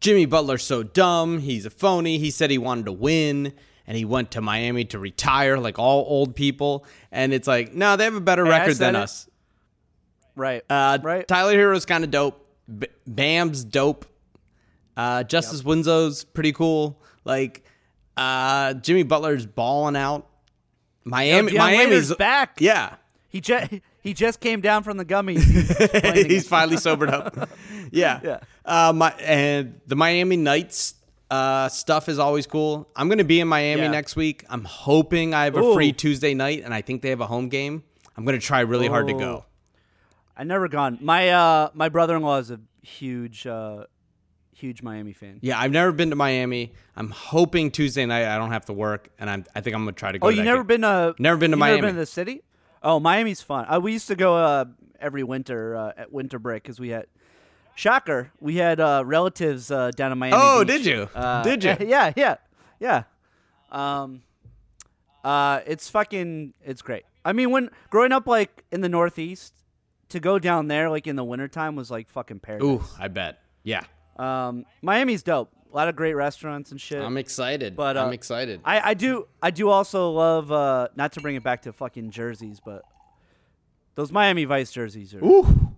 Jimmy Butler's so dumb, he's a phony. He said he wanted to win and he went to Miami to retire like all old people and it's like, no, they have a better Hey, record than it. us. right Uh, right Tyler Herro's kind of dope. B- Bam's dope. Uh, Justice Winslow's pretty cool. Like uh, Jimmy Butler's balling out. Miami, Miami's back Yeah, he just he just came down from the gummies He's *laughs* he's finally sobered up. *laughs* Yeah, Yeah. Uh, my and the Miami Knights uh, stuff is always cool. I'm gonna be in Miami Yeah. next week. I'm hoping I have a Ooh. free Tuesday night, and I think they have a home game. I'm gonna try really hard to go. i never gone my uh my brother-in-law is a huge uh huge miami fan Yeah, I've never been to Miami. I'm hoping Tuesday night I don't have to work, and I'm. I think I'm gonna try to go. Oh, to you never game. been to Never been to Miami. Never been to the city? Oh, Miami's fun. Uh, we used to go uh, every winter uh, at winter break because we had shocker. We had uh, relatives uh, down in Miami. Oh, Beach. did you? Uh, Did you? *laughs* Yeah, yeah, yeah. Um, uh, it's fucking. It's great. I mean, when growing up like in the Northeast, to go down there like in the wintertime was like fucking paradise. Ooh, I bet. Yeah, Um, Miami's dope. A lot of great restaurants and shit. I'm excited. But, uh, I'm excited. I, I do I do also love uh, not to bring it back to fucking jerseys, but those Miami Vice jerseys are Ooh,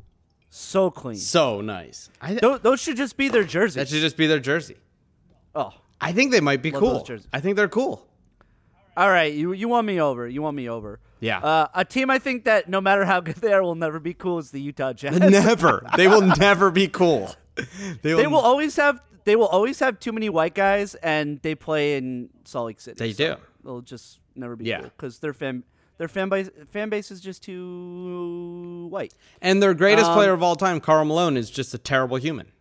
so clean. so nice. I, those, those should just be their jerseys. that should just be their jersey. oh, I think they might be cool. I think they're cool. all right. You you won me over. You won me over. Yeah. Uh, a team I think that no matter how good they are will never be cool is the Utah Jazz. *laughs* never. They will never be cool. *laughs* They they will always have they will always have too many white guys, and they play in Salt Lake City. They so do. They'll just never be Yeah. cool because their fan their fan base fan base is just too white. And their greatest Um, player of all time, Karl Malone, is just a terrible human.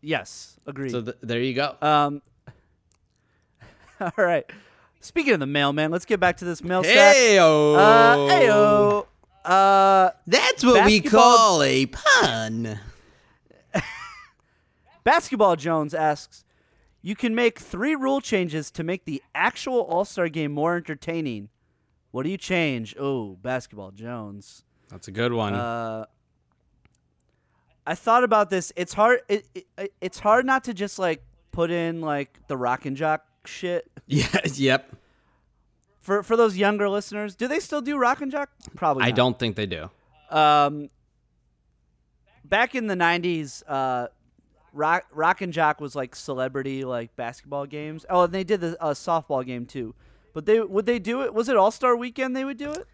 Yes, agreed. So th- there you go. Um. *laughs* all right. Speaking of the mailman, let's get back to this mail sack. Heyo. Uh, heyo. Uh, That's what we call a pun. Basketball Jones asks, "You can make three rule changes to make the actual All Star game more entertaining. What do you change? Oh, basketball Jones. That's a good one. Uh, I thought about this. It's hard. It, it it's hard not to just like put in like the rock and jock shit *laughs* yeah. Yep. for for those younger listeners. Do they still do rock and jock? Probably. I don't think they do. Um, back in the '90s, uh, rock rock and jock was like celebrity like basketball games. Oh, and they did the uh, softball game too. But they would they do it? Was it All Star Weekend? They would do it.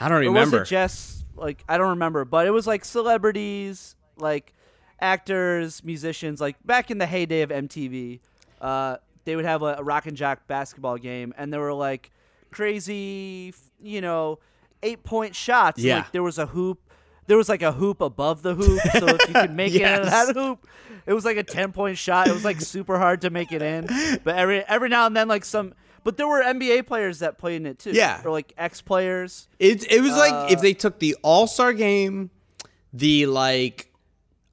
I don't Or remember. was it just like I don't remember, but it was like celebrities, like actors, musicians, like back in the heyday of MTV. Uh, they would have a, a rock and jock basketball game, and there were like crazy, you know, eight point shots. Yeah. like there was a hoop. There was like a hoop above the hoop, so if you could *laughs* make it in Yes. that hoop, it was like a ten point shot. It was like super hard to make it in, but every every now and then, like some. But there were NBA players that played in it too. Yeah. or like ex players. It it was like Uh, if they took the All Star game, the like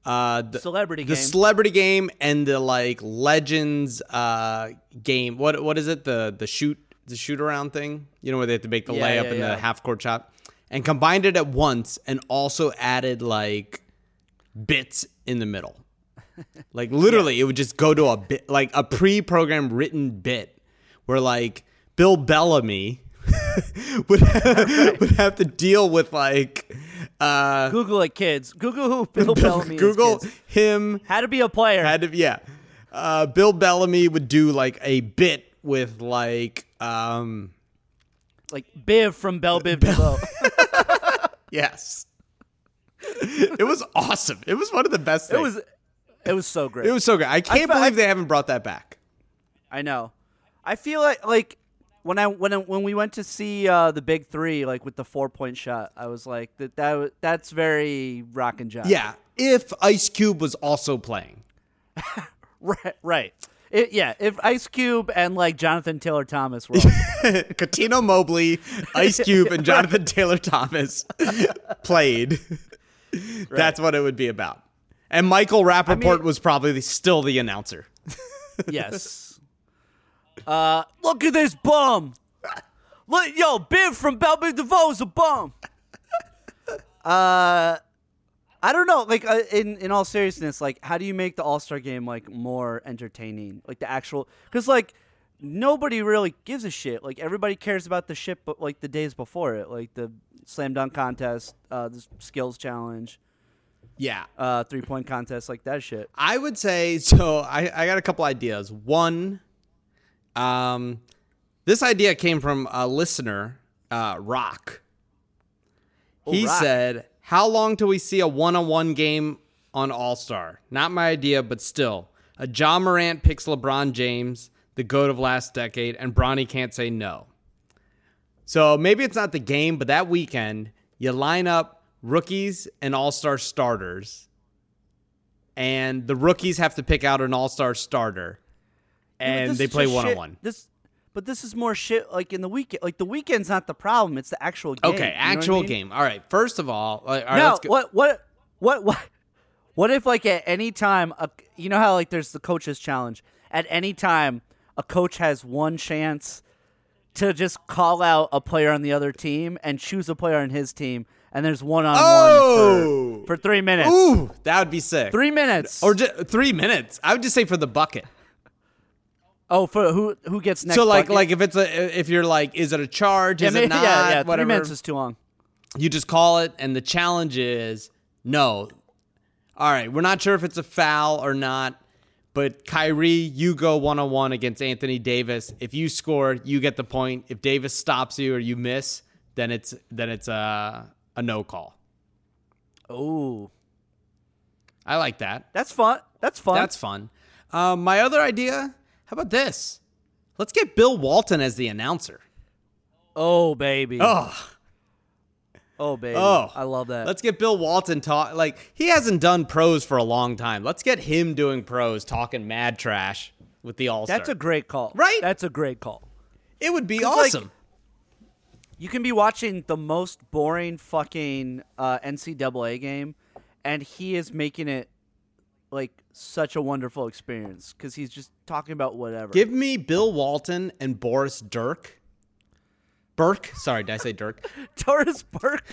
uh the, Celebrity game. the game. celebrity game, and the like Legends uh game. What what is it? The the shoot the shoot around thing. You know where they have to make the Yeah, layup yeah, and yeah. the half court shot, and combined it at once, and also added like bits in the middle. *laughs* Like literally, it would just go to a bit, like a pre-programmed written bit, where like Bill Bellamy *laughs* would would have to deal with like uh, Google it, kids. Google who *laughs* Bill Bellamy is, Google kids. him How to be a player. had to yeah. Uh, Bill Bellamy would do like a bit with like um like Biv from Bell Biv DeVoe. *laughs* yes. it was awesome. It was one of the best it was, it was so great. it was so good. I can't fe- believe I- they haven't brought that back. I know. I feel like like when I when I, when we went to see uh, the Big Three, like with the four point shot, I was like that that that's very rock and jock. Yeah, if Ice Cube was also playing. *laughs* right. Right. It, yeah, if Ice Cube and like Jonathan Taylor Thomas were, *laughs* *laughs* Cuttino Mobley, Ice Cube, and Jonathan Taylor Thomas *laughs* played. That's what it would be about. And Michael Rapaport mean- was probably the- still the announcer. yes. Uh, look at this bum. Look, yo, Biv from Bell Biv DeVoe is a bum. Uh, I don't know. Like, uh, in in all seriousness, like, how do you make the All Star game like more entertaining? Like the actual, because like nobody really gives a shit. Like everybody cares about the shit, but like the days before it, like the slam dunk contest, uh, the skills challenge, Yeah. uh, three point contest, like that shit. I would say *laughs* so. I, I got a couple ideas. One, um, this idea came from a listener, uh, Rock. he Rock. said, "How long till we see a one-on-one game on All Star?" Not my idea, but still, a Ja Morant picks LeBron James, the goat of last decade, and Bronny can't say no. So maybe it's not the game, but that weekend you line up rookies and All Star starters and the rookies have to pick out an all-star starter and they play one-on-one This, but this is more shit. Like in the weekend, like the weekend's not the problem. It's the actual game. okay what I actual mean? game all right first of all all right, no, let's go- what, what, what, what, what if like at any time, a, you know how like there's the coaches challenge. At any time, a coach has one chance to just call out a player on the other team and choose a player on his team, and there's one on Oh! one for, for three minutes. ooh that would be sick Three minutes. or just three minutes i would just say for the bucket oh, for who who gets next? so like bucket? like if it's a if you're like is it a charge yeah, is it not yeah, yeah. Three minutes is too long. you just call it and the challenge is no all right we're not sure if it's a foul or not but Kyrie, you go one on one against Anthony Davis. If you score, you get the point. If Davis stops you or you miss, then it's then it's a a no call. Oh, I like that. that's fun. That's fun. That's fun. Um, my other idea. How about this? Let's get Bill Walton as the announcer. oh baby. Oh, Oh baby. Oh. I love that. let's get Bill Walton talk. Like he hasn't done pros for a long time. Let's get him doing pros, talking mad trash with the All Star. That's a great call. Right? That's a great call. It would be 'Cause, like, awesome. You can be watching the most boring fucking uh, NCAA game, and he is making it like such a wonderful experience because he's just talking about whatever. Give me Bill Walton and Boris Dirk. Burke. Sorry, did I say Dirk? *laughs* Doris Burke.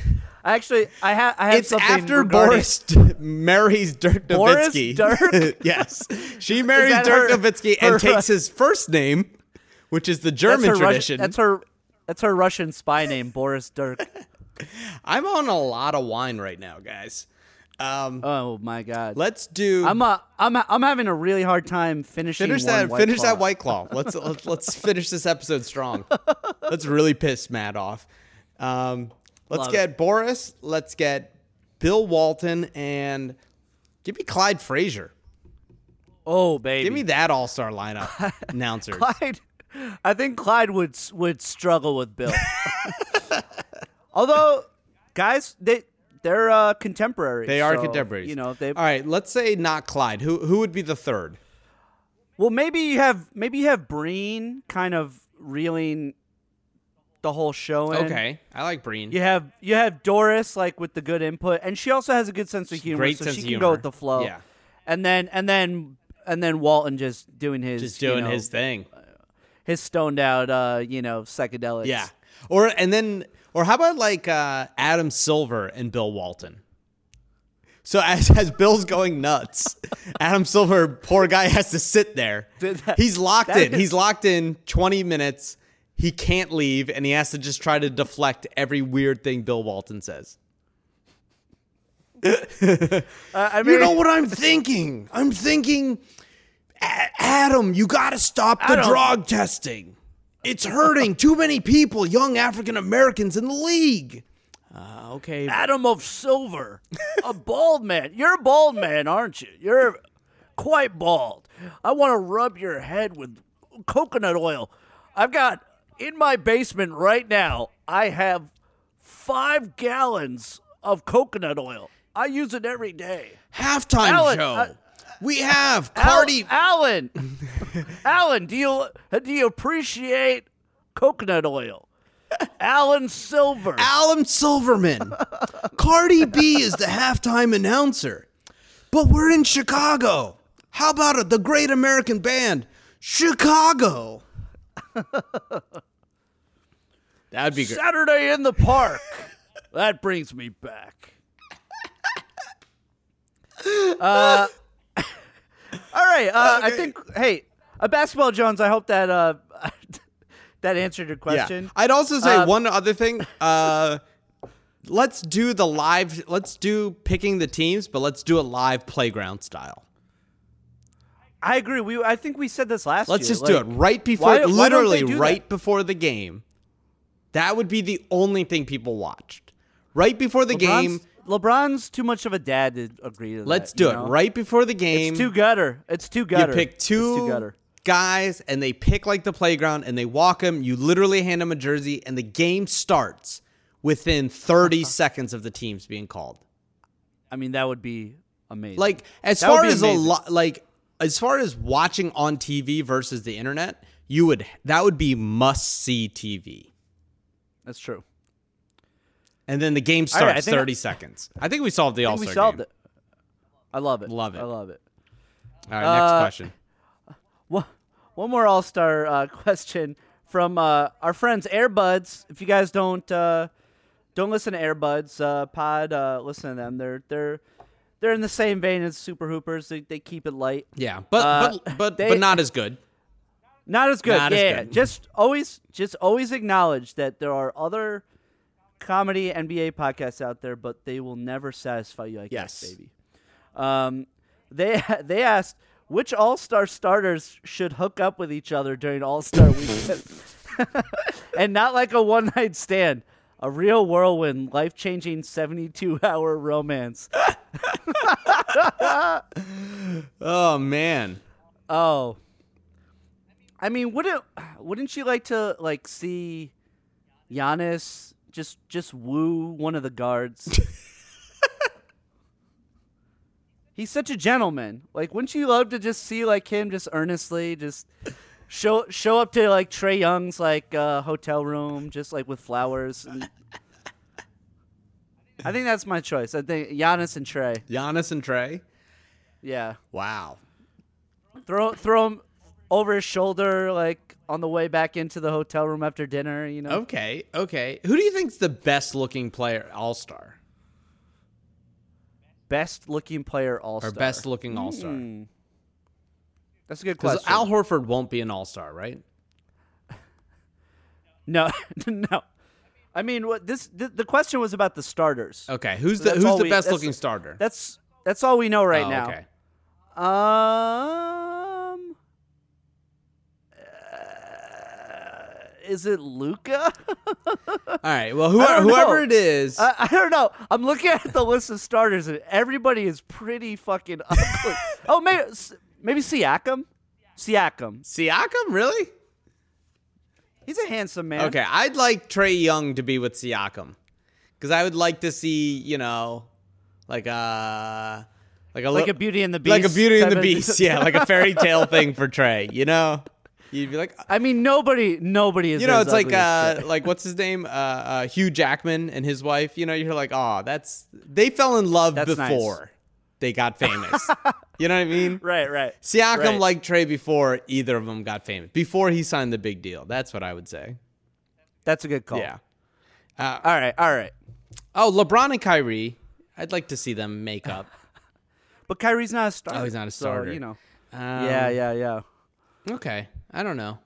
I actually, I have. I have It's something after regarding- Boris D- marries Dirk Boris Nowitzki. *laughs* Dirk? yes, she marries Dirk her- Nowitzki and her- takes his first name, which is the That's German Russian- tradition. that's her. That's her Russian spy name, Boris Dirk. *laughs* I'm on a lot of wine right now, guys. Um, Oh my God. let's do. I'm uh, I'm I'm having a really hard time finishing. finish one that. White finish Claw. that white claw. *laughs* Let's let's, let's finish this episode strong. let's really piss Matt off. Um, let's Love get Boris. Let's get Bill Walton and give me Clyde Frazier. Oh baby. Give me that All Star lineup *laughs* announcers. Clyde. I think Clyde would would struggle with Bill. *laughs* Although, guys, they they're uh, contemporaries. They are so, contemporaries. You know, they. All right, let's say not Clyde. Who who would be the third? Well, maybe you have maybe you have Breen kind of reeling the whole show in. Okay, I like Breen. You have you have Doris like with the good input, and she also has a good sense of humor, Great so sense she can humor. go with the flow. Yeah. And then and then and then Walton just doing his Just you doing know, his thing. his stoned out uh you know psychedelics. Yeah. Or and then or how about like uh, Adam Silver and Bill Walton? So as *laughs* as Bill's going nuts, Adam Silver, poor guy, *laughs* has to sit there. That- He's locked in. is- He's locked in 20 minutes. He can't leave, and he has to just try to deflect every weird thing Bill Walton says. *laughs* Uh, I mean, You know what I'm thinking? I'm thinking, "A- Adam, you got to stop the drug testing. It's hurting too many people, young African Americans in the league. Uh, okay. Adam of Silver, a bald man. You're a bald man, aren't you? You're quite bald. I want to rub your head with coconut oil. I've got in my basement right now. I have five gallons of coconut oil. I use it every day. Halftime Alan, show. I- we have Al- Cardi. Alan, *laughs* Alan, do you do you appreciate coconut oil? Alan Silver. Alan Silverman. Cardi B is the halftime announcer. But we're in Chicago. How about it, the great American band, Chicago? *laughs* That'd be great. Saturday in the park. that brings me back. *laughs* Uh, all right. Uh, I think. Hey, uh, basketball Jones. I hope that uh, *laughs* that answered your question. Yeah. I'd also say Uh, one other thing. Uh, let's do the live. Let's do picking the teams, but let's do a live playground style. I agree. We. I think we said this last Let's year. just do it right before, why- why literally that? right before the game. That would be the only thing people watched. Right before the game. LeBron's, too much of a dad to agree to that. Let's do it know? right before the game. It's too gutter. It's too gutter. You pick two gutter. guys, and they pick like the playground, and they walk them. You literally hand them a jersey, and the game starts within 30 uh-huh. seconds of the teams being called. I mean, that would be amazing. Like as That far as a lot, like as far as watching on TV versus the internet, you would that would be must see TV. that's true. And then the game All right, I starts think I- 30 seconds. I think we solved the All think Star we solved game. it. I love it. Love it. I love it. All right, next Uh, question. *laughs* One, one more All Star uh, *laughs* question from uh, our friends Airbuds. If you guys don't uh, don't listen to Airbuds uh, Pod, uh, listen to them. They're they're they're in the same vein as Super Hoopers. They, they keep it light. Yeah, but uh, but but they- but not as good. Not as good. Not as yeah, good. just always just always acknowledge that there are other comedy NBA podcasts out there, but they will never satisfy you like Yes. this, baby. Um, they *laughs* they asked which All Star starters should hook up with each other during All Star weekend, *laughs* and not like a one night stand, a real whirlwind, life changing seventy two hour romance. *laughs* Oh man. Oh. I mean, wouldn't wouldn't you like to like see Giannis just just woo one of the guards? *laughs* He's such a gentleman. Like, wouldn't you love to just see like him just earnestly just show show up to like Trae Young's like uh, hotel room just like with flowers? And... I think that's my choice. I think Giannis and Trae. Giannis and Trae. Yeah. Wow. Throw throw him over his shoulder, like on the way back into the hotel room after dinner. You know, Okay, okay. Who do you think's the best looking player All Star best looking player all star. or best looking All Star? Hmm. That's a good Because question. Al Horford won't be an All Star, right? *laughs* no, *laughs* no. I mean, what this the, the question was about the starters. Okay, who's the who's the we- best looking starter? That's that's all we know right Oh, now. Okay. Um, is it Luka? *laughs* All right. Well, whoever, know. it is, I, I don't know. I'm looking at the list of starters, and everybody is pretty fucking *laughs* ugly. oh, maybe maybe Siakam. Siakam. Siakam, really? He's a handsome man. Okay, I'd like Trae Young to be with Siakam because I would like to see, you know, like a like a Like li- a Beauty and the Beast. like a Beauty and the Beast, yeah, like a *laughs* fairy tale thing for Trae. You know, you'd be like, I mean, nobody, nobody is. you know, it's like uh, like what's his name, uh, uh, Hugh Jackman and his wife. You know, you're like, oh, that's they fell in love That's nice. before they got famous. *laughs* you know what I mean? right, right. Siakam Right. liked Trae before either of them got famous. Before he signed the big deal. That's what I would say. That's a good call. Yeah. All right, all right. Oh, LeBron and Kyrie. I'd like to see them make up. *laughs* But Kyrie's not a starter. Oh, he's not a so, starter. you know. Um, yeah, yeah, yeah. Okay. I don't know.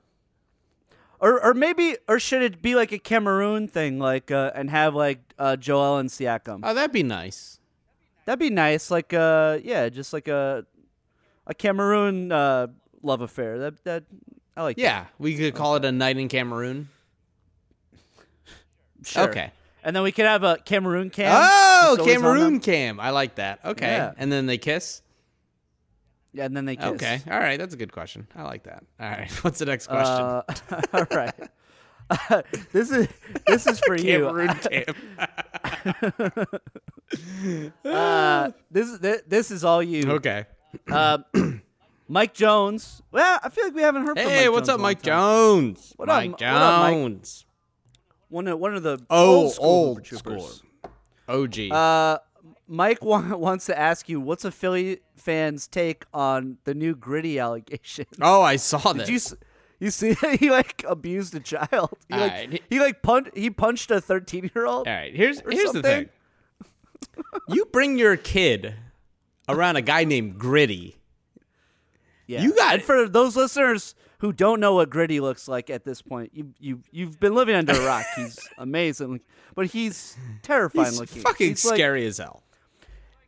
Or, or maybe, or should it be like a Cameroon thing, like, uh, and have like uh, Joel and Siakam? Oh, that'd be nice. That'd be nice. Like, uh, yeah, just like a a Cameroon uh, love affair. That that I like. that. Yeah, we could call it a night in Cameroon. *laughs* Sure. Okay. And then we could have a Cameroon cam. Oh, just always on Cameroon cam. I like that. Okay. Yeah. And then they kiss. Yeah, and then they kiss. Okay. All right. That's a good question. I like that. All right. *laughs* What's the next question? Uh, *laughs* all right. *laughs* this is this is for you. Uh, this is thi- this is all you. okay. Uh, *clears throat* Mike Jones. Well, I feel like we haven't heard from Hey, Mike what's Jones up, in a long Mike. Jones? What up, Mike what up, Mike? Jones. One of one of the Oh, old school old Troopers. OG. Uh, Mike wa- *laughs* wants to ask you, what's a Philly fans' take on the new gritty allegation? oh, I saw this. You s- you see that *laughs* he like abused a child? He like Alright. he like punched he punched a thirteen year old. All right, here's here's the something. thing. *laughs* you bring your kid around a guy named Gritty. Yeah. You got- and for those listeners who don't know what gritty looks like at this point, you you you've been living under a rock. He's amazing, but he's terrifying He's looking. fucking He's like- scary as hell.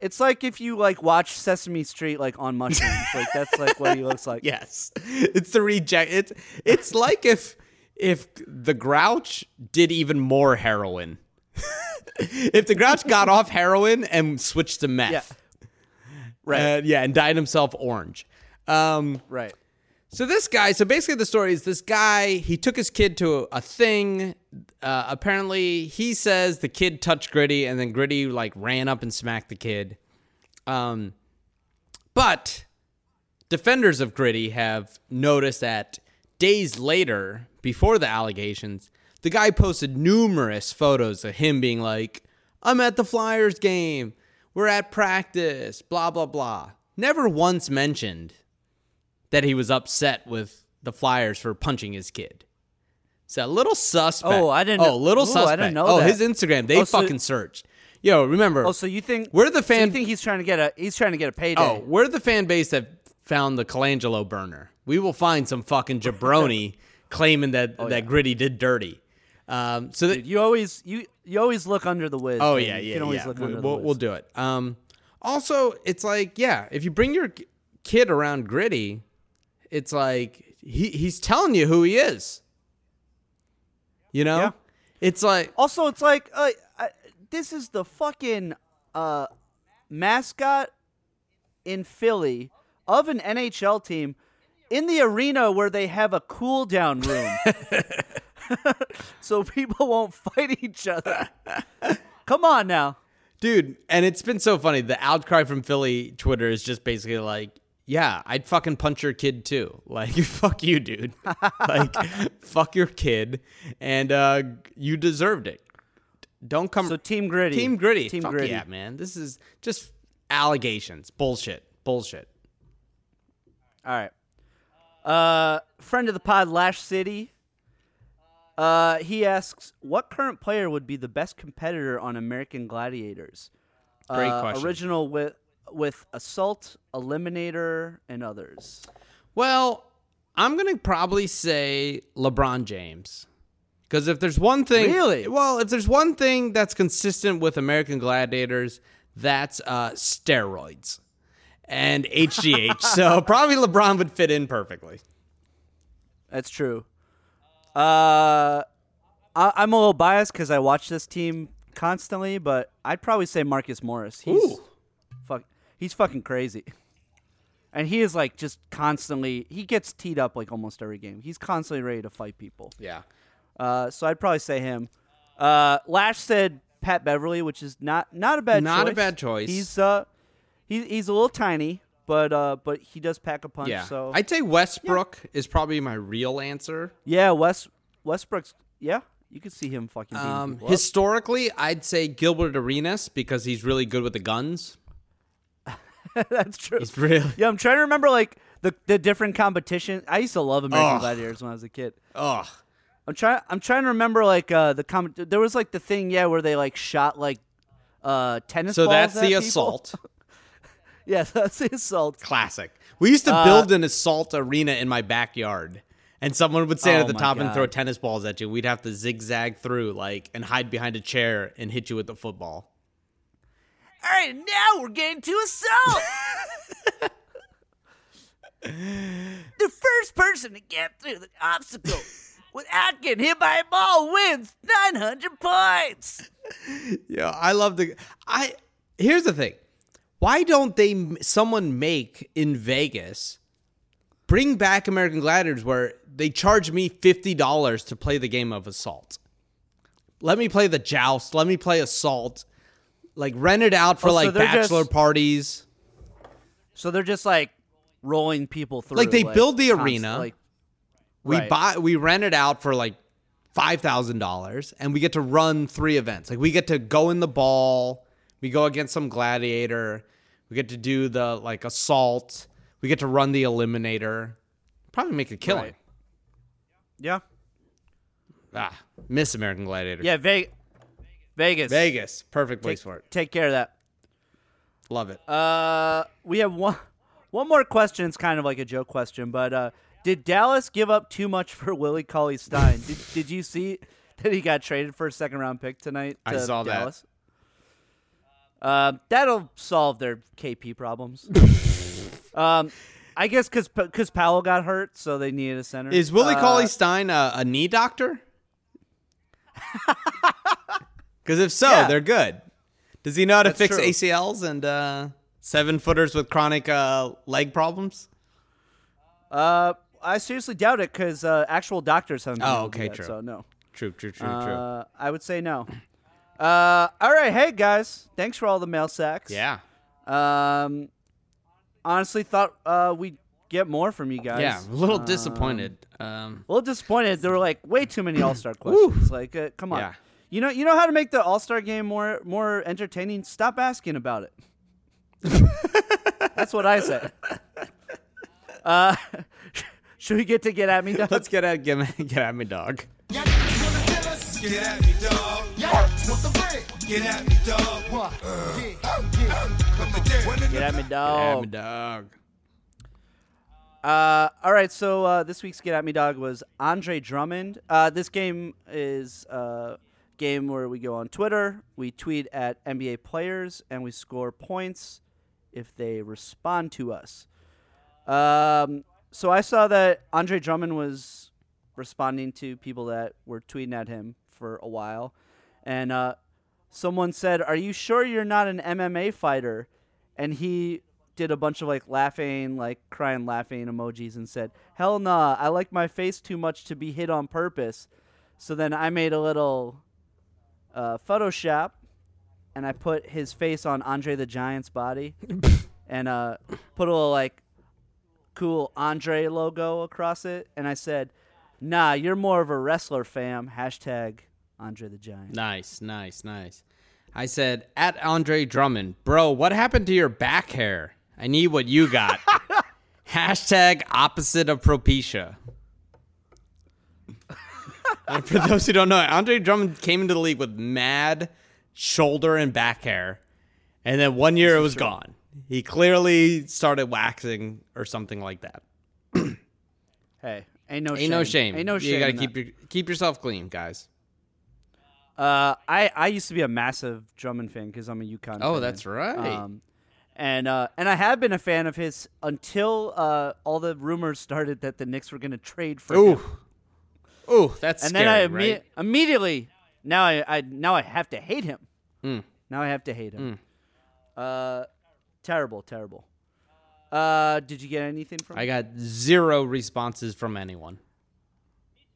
It's like if you like watch Sesame Street like on mushrooms. like that's like what he *laughs* looks like. Yes, it's the reject. It's it's like if if the Grouch did even more heroin. *laughs* if the Grouch got off heroin and switched to meth. Yeah. Right. Uh, yeah, and dyed himself orange. Um, Right. So this guy, so basically the story is this guy, he took his kid to a, a thing. Uh, apparently, he says the kid touched Gritty, and then Gritty like ran up and smacked the kid. Um, but defenders of Gritty have noticed that days later, before the allegations, the guy posted numerous photos of him being like, "I'm at the Flyers game, we're at practice, blah blah blah." Never once mentioned that he was upset with the Flyers for punching his kid. So a little suspect. Oh, I didn't Oh, know- little Ooh, I suspect. didn't know oh, that. his Instagram. They Oh, so- fucking searched. Yo, remember? Oh, so you think We're the so you fan- think he's trying to get a he's trying to get a payday? Oh, we're the fan base that found the Colangelo burner. We will find some fucking jabroni *laughs* claiming that that Gritty did dirty. Um, so that Dude, you always you you always look under the whiz. oh man. yeah, You yeah, can always yeah. look We- under the we'll, we'll do it. Um, also, it's like yeah, if you bring your kid around Gritty, it's like he he's telling you who he is. You know, Yeah. it's like Also, it's like uh, I, this is the fucking uh, mascot in Philly of an NHL team in the arena where they have a cool down room, *laughs* so people won't fight each other. Come on now. Dude, and it's been so funny. The outcry from Philly Twitter is just basically like, yeah, I'd fucking punch your kid too. *laughs* Like, fuck you, dude. like, *laughs* fuck your kid, and uh, you deserved it. Don't come. So Team Gritty. Team Gritty. Team Fuck Gritty. yeah, man. This is just allegations. Bullshit. Bullshit. All right. Uh, friend of the pod, Lash City. Uh, he asks, what current player would be the best competitor on American Gladiators? Great Uh, question. Original with with Assault, Eliminator, and others. Well, I'm gonna probably say LeBron James. Because if there's one thing, Really? well, if there's one thing that's consistent with American Gladiators, that's uh, steroids and HGH. *laughs* so probably LeBron would fit in perfectly. That's true. Uh, I, I'm a little biased because I watch this team constantly, but I'd probably say Marcus Morris. He's Ooh. He's fucking crazy, and he is like just constantly. He gets teed up like almost every game. He's constantly ready to fight people. Yeah. Uh, so I'd probably say him. Uh, Lash said Pat Beverley, which is not not a bad Not a choice. bad choice. He's uh, he, he's a little tiny, but uh, but he does pack a punch. Yeah. So I'd say Westbrook is probably my real answer. yeah, West Westbrook's yeah, you could see him fucking Um, historically, I'd say Gilbert Arenas because he's really good with the guns. *laughs* That's true. He's really. Yeah, I'm trying to remember like the the different competition. I used to love American Ugh. Gladiators when I was a kid. Oh. I'm trying. I'm trying to remember like uh the com- There was like the thing, yeah, where they like shot like uh tennis. So balls that's at the people. assault. *laughs* yeah, *laughs* that's the assault. Classic. We used to Uh, build an assault arena in my backyard. And someone would stand Oh at the top and throw tennis balls at you. We'd have to zigzag through, like, and hide behind a chair and hit you with the football. All right, now we're getting to assault. *laughs* the first person to get through the obstacle *laughs* without getting hit by a ball wins 900 points. Yeah, I love the. I here's the thing. Why don't they? Someone make in Vegas. Bring back American Gladiators, where they charge me fifty dollars to play the game of assault. Let me play the joust. Let me play assault. Like rented out for Oh, like they're bachelor just- parties. So they're just like rolling people through. Like, they build the arena. Like, We Right. buy we rent it out for like five thousand dollars and we get to run three events. Like we get to go in the ball, we go against some gladiator, we get to do the like assault, we get to run the eliminator. Probably make a killing. Right. yeah, Ah, miss American Gladiator. yeah, Ve- Vegas, Vegas. Perfect place Take, for it. take care of that. Love it. Uh, we have one one more question. It's kind of like a joke question, but uh, did Dallas give up too much for Willie Cauley Stein? did, *laughs* did you see that he got traded for a second round pick tonight? I to saw that. Dallas? Uh, that'll solve their KP problems. *laughs* um, I guess because because Powell got hurt, so they needed a center. Is Willie Uh, Cauley Stein a, a knee doctor? *laughs* Because if so, Yeah. they're good. Does he know how to That's fix true. ACLs and uh, seven footers with chronic uh, leg problems? Uh, I seriously doubt it because uh, actual doctors haven't. been Oh, able to do okay, that, true. So no. True, true, true, true. Uh, I would say no. Uh, all right, hey guys, thanks for all the mail sacks. Yeah, Um, honestly, thought uh we'd get more from you guys. yeah. A little Um, disappointed. Um, A little disappointed. There were like way too many All Star *coughs* questions. Like, uh, come on. Yeah. You know, you know how to make the All Star game more more entertaining. Stop asking about it. That's what I say. *laughs* Uh, should we get to get at me, Doug? let's get at get, get at me, dog. Get at me, dog. Get at me, dog. Get at me, dog. at me, dog. Uh, all right, so uh, this week's Get At Me Dog was Andre Drummond. Uh, this game is a game where we go on Twitter, we tweet at NBA players, and we score points if they respond to us. Um, so I saw that Andre Drummond was responding to people that were tweeting at him for a while, and uh, someone said, "Are you sure you're not an MMA fighter?" And he did a bunch of like laughing, like crying, laughing emojis, and said, "Hell nah, I like my face too much to be hit on purpose." So then I made a little uh, Photoshop, and I put his face on Andre the Giant's body, *laughs* and uh, put a little like cool Andre logo across it, and I said, "Nah, you're more of a wrestler, fam." Hashtag Andre the Giant. Nice, nice, nice. I said at Andre Drummond, bro. What happened to your back hair? I need what you got. *laughs* Hashtag opposite of Propecia. And for those who don't know, Andre Drummond came into the league with mad shoulder and back hair, and then one year it was gone. He clearly started waxing or something like that. *clears throat* Hey, ain't no Ain't shame. no shame. Ain't no shame. You gotta keep your, keep yourself clean, guys. Uh, I I used to be a massive Drummond fan because I'm a UConn. Oh, fan. that's right. Um, and uh, and I have been a fan of his until uh, all the rumors started that the Knicks were going to trade for Ooh, him. Ooh, that's And scary, then I imme- right? immediately now I, I now I have to hate him. Mm. Now I have to hate him. Uh, terrible, terrible. Uh, did you get anything from? I got zero responses from anyone.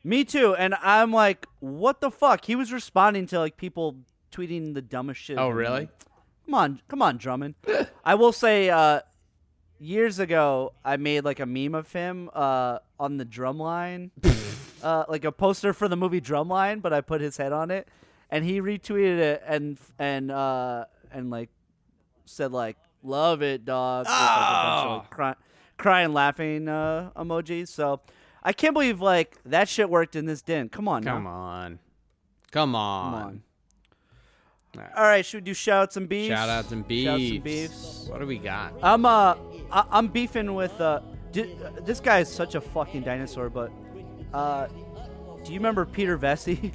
Me too, and I'm like, what the fuck? He was responding to like people tweeting the dumbest shit. Oh, really? like, Come on, come on, Drummond. I will say, uh, years ago, I made like a meme of him uh, on the drum line, *laughs* uh, like a poster for the movie Drumline, but I put his head on it, and he retweeted it and and uh, and like said like, "Love it, dog." with, like, of, cry- crying, laughing uh, emojis. So. I can't believe like that shit worked in this didn't. Come on, Come now. on, come on. Come on. All right, should we do shouts and beefs? Shout outs and beefs. Shouts and beefs. What do we got? I'm uh, I- I'm beefing with uh, di- uh, this guy is such a fucking dinosaur. But uh, do you remember Peter Vecsey? *laughs* do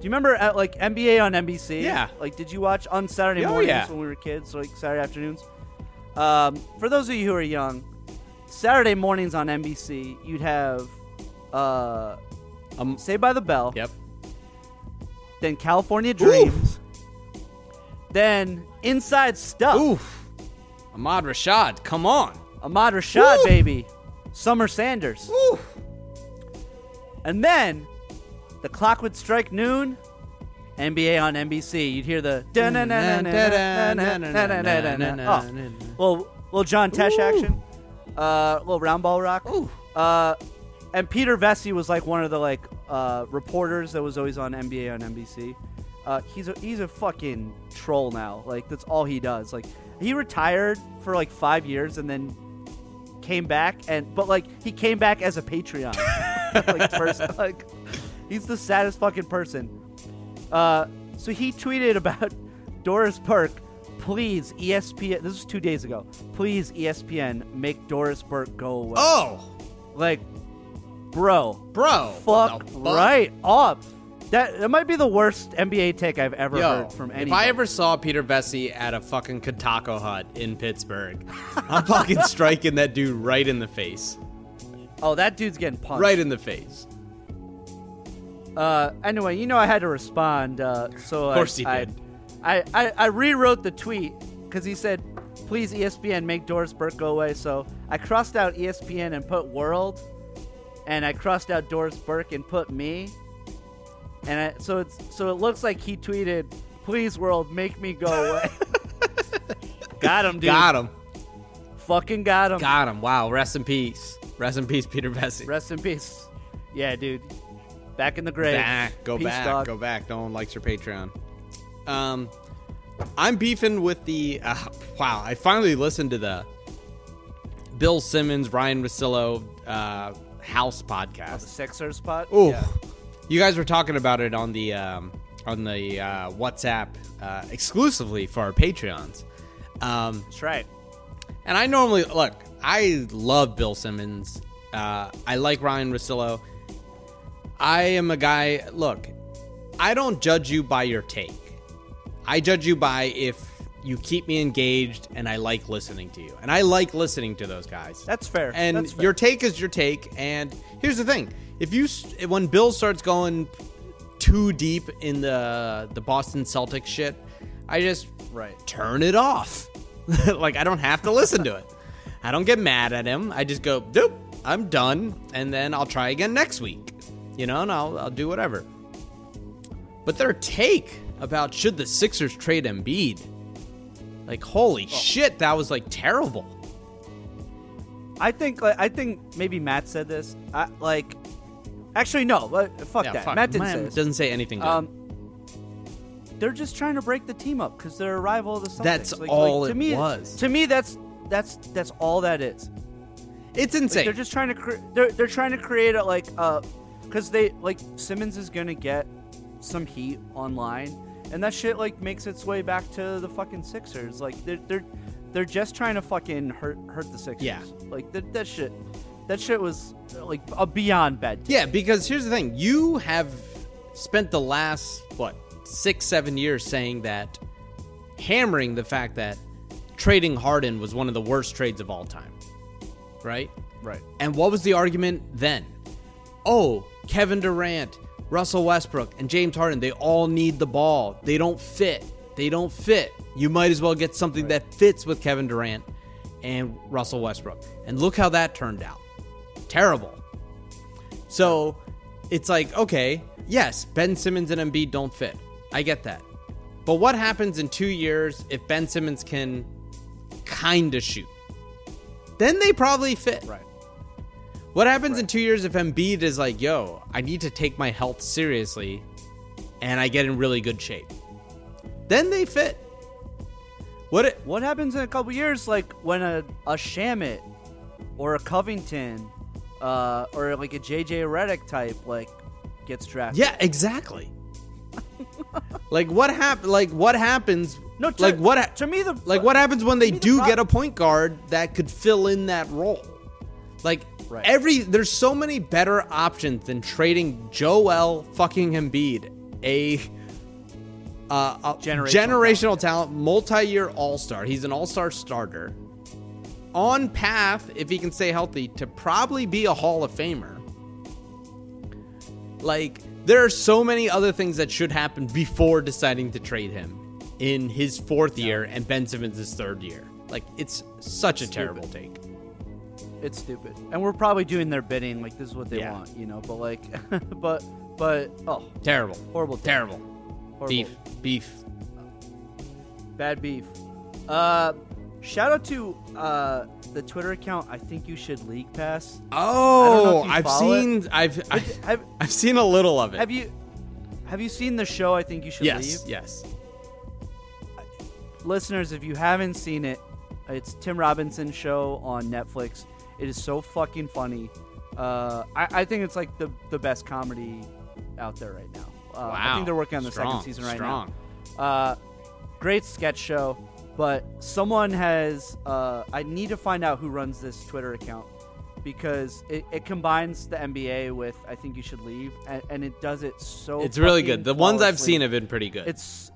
you remember at like NBA on NBC? Yeah. Like, did you watch on Saturday Oh, mornings yeah. when we were kids, like Saturday afternoons? Um, for those of you who are young, Saturday mornings on NBC, you'd have uh, Um, Saved by the Bell. Yep. Then California Dreams. Then Inside Stuff. Oof. Ahmad Rashad, come on. Ahmad Rashad, baby. Summer Sanders. And then the clock would strike noon. NBA on NBC. You'd hear the *laughs* oh, little little John Tesh action, uh, little round ball rock. Uh, and Peter Vecsey was like one of the like uh, reporters that was always on NBA on NBC. Uh, he's a he's a fucking troll now. Like that's all he does. Like he retired for like five years and then came back and but like he came back as a Patreon. *laughs* *laughs* like first like he's the saddest fucking person. Uh, so he tweeted about *laughs* Doris Burke. Please, ESPN. This was two days ago. Please, ESPN, make Doris Burke go away. Oh, Like, bro, bro. fuck the right up. That that might be the worst NBA take I've ever Yo, heard from anybody. if I ever saw Peter Vecsey at a fucking Katako hut in Pittsburgh, *laughs* I'm fucking striking that dude right in the face. oh, that dude's getting punched. Right in the face. Uh, anyway, you know I had to respond. Uh, so Of course I, I, did. I, I, I rewrote the tweet because he said, "Please ESPN make Doris Burke go away." So I crossed out ESPN and put World, and I crossed out Doris Burke and put me. And I, so it's so it looks like he tweeted, "Please World, make me go away." *laughs* got him, dude. Got him. Fucking got him. Got him. Wow. Rest in peace. Rest in peace, Peter Vecsey. Rest in peace. Yeah, dude. Back in the grave. back. Go Peace, back. dog. Go back. No one likes your Patreon. Um, I'm beefing with the. Uh, wow, I finally listened to the Bill Simmons, Ryen Russillo uh, House podcast. The podcast. Sixers spot. Oh, Yeah. You guys were talking about it on the um, on the uh, WhatsApp uh, exclusively for our Patreons. Um, That's right. and I normally look. I love Bill Simmons. Uh, I like Ryen Russillo. I am a guy. Look, I don't judge you by your take. I judge you by if you keep me engaged and I like listening to you. And I like listening to those guys. That's fair. And That's fair. your take is your take. And here's the thing: if you s- when Bill starts going too deep in the the Boston Celtics shit, I just Right. turn it off. *laughs* like I don't have to listen to it. I don't get mad at him. I just go, nope, I'm done, and then I'll try again next week. You know, and I'll I'll do whatever. But their take about should the Sixers trade Embiid, like holy oh. shit, that was like terrible. I think like, I think maybe Matt said this. I, like, actually no. Like, fuck Yeah, that. fuck, Matt didn't man, say this. doesn't say anything good. Um, they're just trying to break the team up because they're a rival of the Celtics. That's Like- all like, to it me, was. To me, that's that's that's all that is. It's Like, insane. they're just trying to cre- they're they're trying to create a like uh because they like Simmons is gonna get some heat online, and that shit like makes its way back to the fucking Sixers. Like they're they're they're just trying to fucking hurt hurt the Sixers. Yeah. like that that shit that shit was like a beyond bad. Yeah, because here's the thing: you have spent the last what six, seven years saying that, hammering the fact that trading Harden was one of the worst trades of all time, right? Right. And what was the argument then? Oh, Kevin Durant, Russell Westbrook, and James Harden, they all need the ball. They don't fit. They don't fit. You might as well get something that fits with Kevin Durant and Russell Westbrook. And look how that turned out. Terrible. So it's like, okay, yes, Ben Simmons and Embiid don't fit. I get that. But what happens in two years if Ben Simmons can kind of shoot? Then they probably fit. Right. What happens in two years if Embiid is like, yo, I need to take my health seriously and I get in really good shape? Then they fit. What it, What happens in a couple years, like when a a Shamet or a Covington, uh, or like a JJ Redick type, like gets drafted? Yeah, exactly. *laughs* like what hap- like what happens No, to, like what ha- to me the like what happens when they me the do get a point guard that could fill in that role? Like Right. every there's so many better options than trading Joel fucking Embiid, a uh, a Generational generational talent, multi-year all-star. He's an all-star starter. On path, if he can stay healthy, to probably be a Hall of Famer. Like, there are so many other things that should happen before deciding to trade him in his fourth year and Ben Simmons' third year. Like, it's such a terrible take. it's stupid, and we're probably doing their bidding. Like this is what they Yeah. want, you know. But like, *laughs* but but oh, Terrible. horrible, take. Terrible. horrible. Beef. Beef. bad beef. Uh, shout out to uh the Twitter account. I think you should league pass. Oh, I've follow it. seen I've I, Have I've seen a little of it. have you have you seen the show? I think you should yes, leave. yes. listeners, if you haven't seen it, it's Tim Robinson's show on Netflix. It is so fucking funny. Uh, I, I think it's like the the best comedy out there right now. Uh, I think they're working on the Strong, second season right strong. now. Uh, great sketch show, but someone has. Uh, I need to find out who runs this Twitter account because it, it combines the NBA with I think you should leave, and, and it does it so. It's really good. The ones I've seen have been pretty good. it's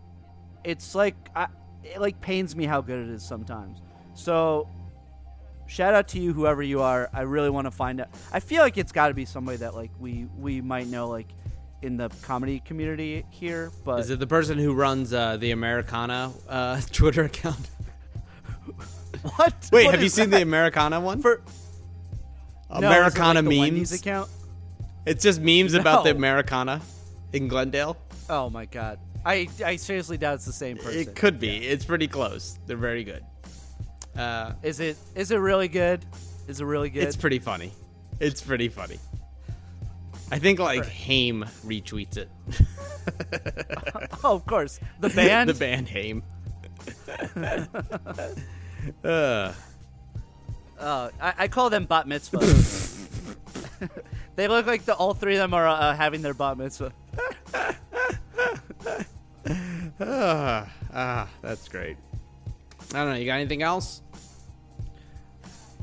it's like I, it like pains me how good it is sometimes. So shout out to you whoever you are. I really want to find out. I feel like it's got to be somebody that like we we might know like in the comedy community here, but Is it the person who runs uh, the Americana uh, *laughs* Twitter account? what? Wait, What have you is seen the Americana one? for No, Americana like, the memes. account? It's just memes about the Americana in Glendale. Oh my god. I, I seriously doubt it's the same person. It could be. It's pretty close. They're very good. Uh, Is it is it really good? Is it really good? it's pretty funny. It's pretty funny. I think like Haim retweets it. *laughs* oh, of course. The band. *laughs* the band Haim. *laughs* uh, Uh, I, I call them bat mitzvah. they look like the all three of them are uh, having their bat mitzvah. ah, ah, that's great. I don't know. You got anything else?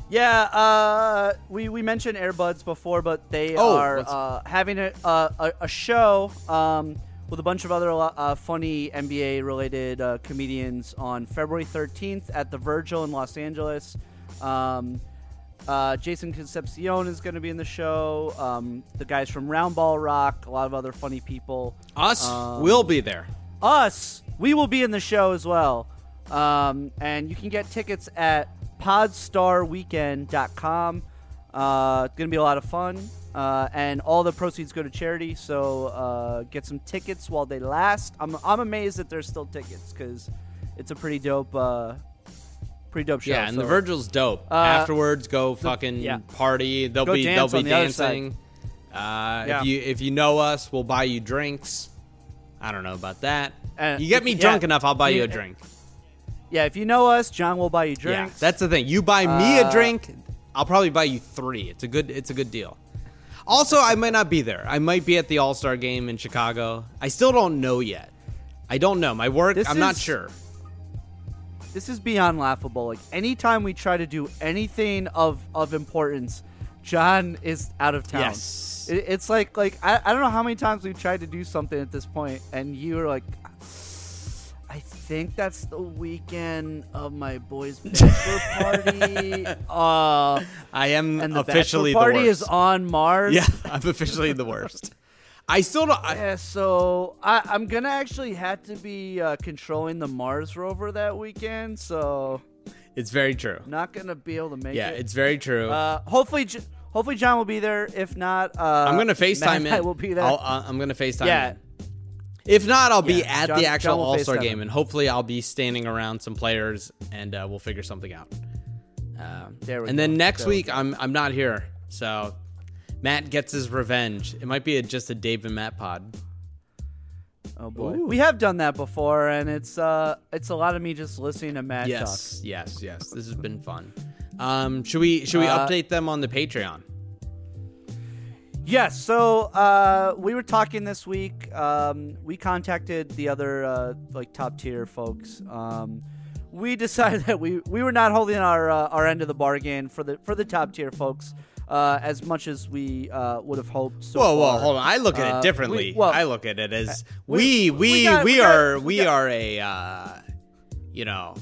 Yeah, uh, we we mentioned Airbuds before, but they Oh, are uh, having a, a a show um, with a bunch of other uh, funny NBA related uh, comedians on February 13th at the Virgil in Los Angeles. Um, uh, Jason Concepcion is going to be in the show. Um, the guys from Roundball Rock, a lot of other funny people. Us Um, will be there. us, we will be in the show as well. Um, and you can get tickets at podstarweekend.com. Uh, it's going to be a lot of fun. Uh, and all the proceeds go to charity. So uh, get some tickets while they last. I'm, I'm amazed that there's still tickets because it's a pretty dope, uh, pretty dope show. Yeah, and the Virgil's dope. Uh, Afterwards, go fucking yeah. party. They'll Go be they'll be dancing. Uh, Yeah. If you if you know us, we'll buy you drinks. I don't know about that. Uh, you get me yeah. drunk enough, I'll buy You- a drink. Yeah, if you know us, John will buy you drinks. Yeah, that's the thing. You buy me a Uh, drink, I'll probably buy you three. It's a good it's a good deal. Also, I might not be there. I might be at the All Star game in Chicago. I still don't know yet. I don't know. My work. This I'm not sure. This is beyond laughable. Like anytime we try to do anything of of importance, John is out of town. Yes. It, it's like like I, I don't know how many times we've tried to do something at this point, and you were like, I think that's the weekend of my boy's bachelor party. *laughs* Uh, I am and the officially bachelor party the worst. is on Mars. yeah, *laughs* I'm officially the worst. I still don't. I, Yeah, so I, I'm gonna actually have to be uh, controlling the Mars rover that weekend, so it's very true. Not gonna be able to make Yeah, it. Yeah, it's very true. Uh, hopefully, J- hopefully John will be there. If not, uh, I'm gonna FaceTime and. I will be there. I'll, uh, I'm gonna FaceTime Yeah. in. If not, I'll be Yeah, at John- the actual All Star game, and hopefully, I'll be standing around some players, and uh, we'll figure something out. Um, There we and then next There we week, I'm I'm not here, so Matt gets his revenge. It might be a, just a Dave and Matt pod. oh boy, we have done that before, and it's uh, it's a lot of me just listening to Matt yes, yes, yes. This has been fun. Um, should we should we Uh, update them on the Patreon? Yes. So uh, we were talking this week. Um, we contacted the other uh, like top tier folks. Um, we *laughs* decided that we, we were not holding our uh, our end of the bargain for the for the top tier folks uh, as much as we uh, would have hoped. So whoa, whoa, hold on. I look at Uh, it differently. we- well, I look at it as we- we we we got- we got- are we got- are a uh, you know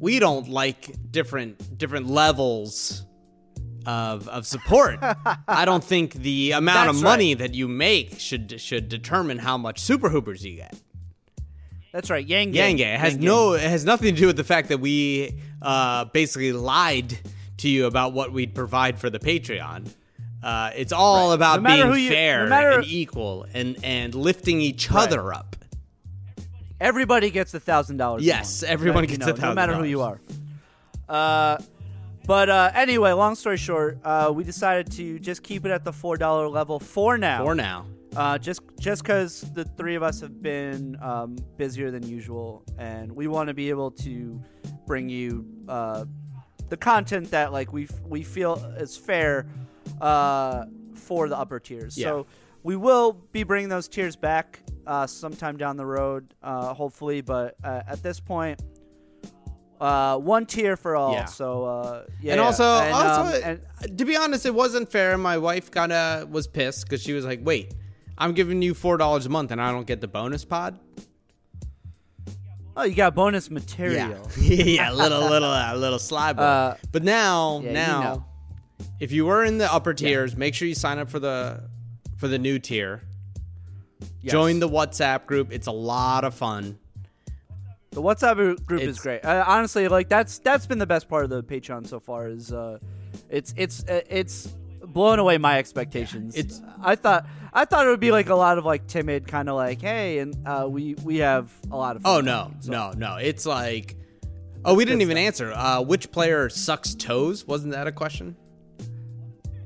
we don't like different different levels of of support. I don't think the amount of That's money that you make should should determine how much super hoopers you get. That's right, Yang Yang it has Yang no it has nothing to do with the fact that we uh, basically lied to you about what we'd provide for the Patreon. Uh, it's all about No being you- fair no and equal and and lifting each other up. Everybody gets a thousand dollars. Yes, everyone gets you know, no matter who you are. Uh, but uh, anyway, long story short, uh, we decided to just keep it at the four dollar level for now. For now, Uh, just just because the three of us have been um, busier than usual, and we want to be able to bring you uh, the content that like we f- we feel is fair uh, for the upper tiers. Yeah. So we will be bringing those tiers back uh, sometime down the road, uh, hopefully. But uh, at this point. Uh, one tier for all. Yeah. So uh, yeah, and also, and, um, and- to be honest, it wasn't fair. My wife kind of was pissed because she was like, "Wait, I'm giving you four dollars a month, and I don't get the bonus pod." oh, you got bonus material. yeah, *laughs* a little, little, a little slide. Uh, but now, yeah, you now, know. if you were in the upper tiers, make sure you sign up for the for the new tier. Yes. Join the WhatsApp group. It's a lot of fun. The WhatsApp group group is great. Uh, honestly, like that's that's been the best part of the Patreon so far. Is uh, it's it's uh, it's blown away my expectations. It's- I thought I thought it would be like a lot of like timid kind of like hey, and uh, we we have a lot of. Oh no, so- no, no! It's like, oh, we didn't even answer. Uh, which player sucks toes? Wasn't that a question?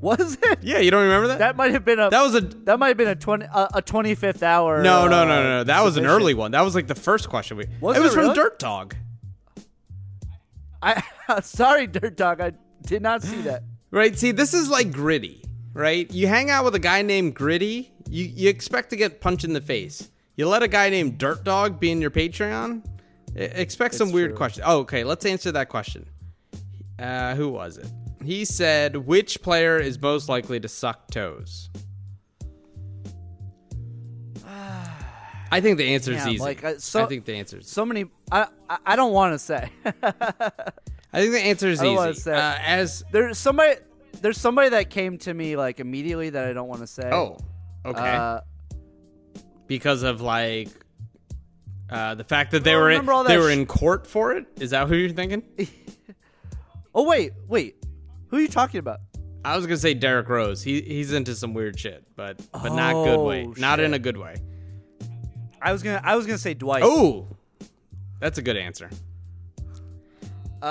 *laughs* Was it? Yeah, you don't remember that? That might have been a That was a that might have been a twenty a, a twenty fifth hour. no, no, uh, no, no, no. That was an submission. early one. That was like the first question we. Was it it was from really? Dirt Dog. I *laughs* sorry, Dirt Dog. I did not see that. *sighs* Right. See, this is like gritty, right? You hang out with a guy named Gritty, you, you expect to get punched in the face. You let a guy named Dirt Dog be in your Patreon, e- expect some It's weird true. questions. Oh, okay, let's answer that question. Uh, who was it? He said, which player is most likely to suck toes? *sighs* I think the answer is easy. like, uh, so- I think the answer is. So many. I I, I don't want to say. *laughs* I think the answer is I don't easy. say- Uh, as There's somebody. There's somebody that came to me like immediately that I don't want to say. oh, okay. Uh, because of like uh, the fact that they were in, they that were sh- in court for it. Is that who you're thinking? *laughs* oh wait, wait. Who are you talking about? I was gonna say Derrick Rose. He he's into some weird shit, but but not good way. Oh, Not in a good way. I was gonna. I was gonna say Dwight. Oh, that's a good answer. Uh,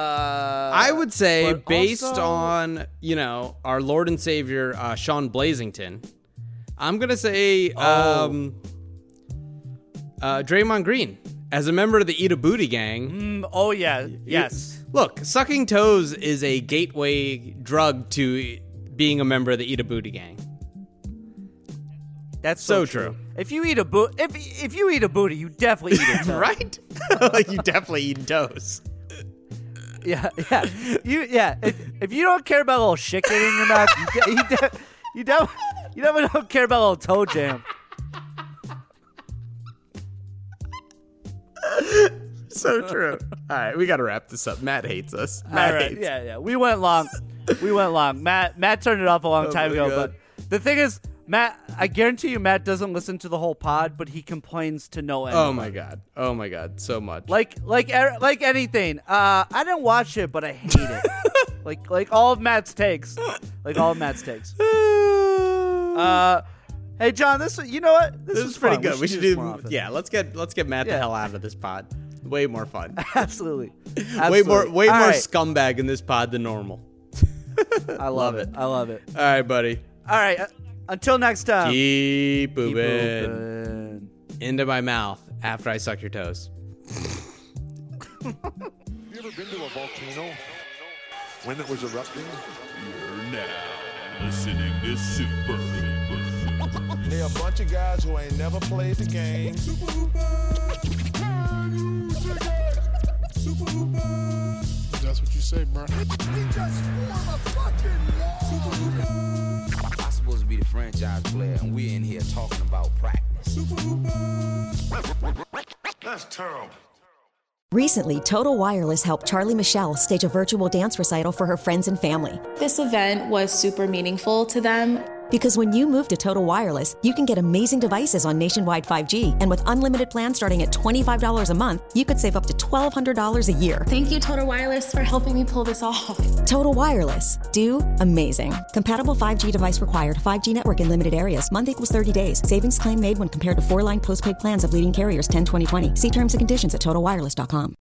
I would say based also- on you know our Lord and Savior uh, Sean Blazington, I'm gonna say Oh. um, uh, Draymond Green as a member of the Eat a Booty gang. Mm, oh yeah. Yes. Look, sucking toes is a gateway drug to being a member of the Eat a Booty gang. That's So so, true. If you eat a boot, if if you eat a booty, you definitely eat a *laughs* toe. right? like *laughs* you definitely eat toes. Yeah, yeah. You yeah. If, if you don't care about a little shit getting in your mouth, you de- you, de- you, de- you definitely don't care about a little toe jam. So true. All right, we got to wrap this up. Matt hates us. Matt right, hates. yeah, yeah. We went long. We went long. Matt Matt turned it off a long Oh time ago. God. But the thing is, Matt, I guarantee you, Matt doesn't listen to the whole pod, but he complains to no end. Oh my god. Oh my god. So much. Like like er- like anything. Uh, I didn't watch it, but I hate it. *laughs* like like all of Matt's takes. Like all of Matt's takes. *sighs* Uh, hey John, this you know what? this was is pretty fun. good. We, should this do. more. Yeah, let's get let's get Matt the hell out of this pod. Way more fun. *laughs* absolutely. way more way All more right. scumbag in this pod than normal. I love, love it. it. I love it. All right, buddy. All right. Uh, until next time. Keep Keep moving moving. into my mouth after I suck your toes. *laughs* You ever been to a volcano when it was erupting? You're now listening to Super Hooper. They're a bunch of guys who ain't never played the game. That's what you say, bro. I'm supposed to be the franchise player, and we're in here talking about practice. That's terrible. Recently, Total Wireless helped Charlie Michelle stage a virtual dance recital for her friends and family. This event was super meaningful to them. Because when you move to Total Wireless, you can get amazing devices on nationwide 5G. And with unlimited plans starting at $25 a month, you could save up to $1,200 a year. Thank you, Total Wireless, for helping me pull this off. Total Wireless. Do amazing. Compatible 5G device required. 5G network in limited areas. Month equals 30 days. Savings claim made when compared to four line postpaid plans of leading carriers 10 2020. See terms and conditions at totalwireless.com.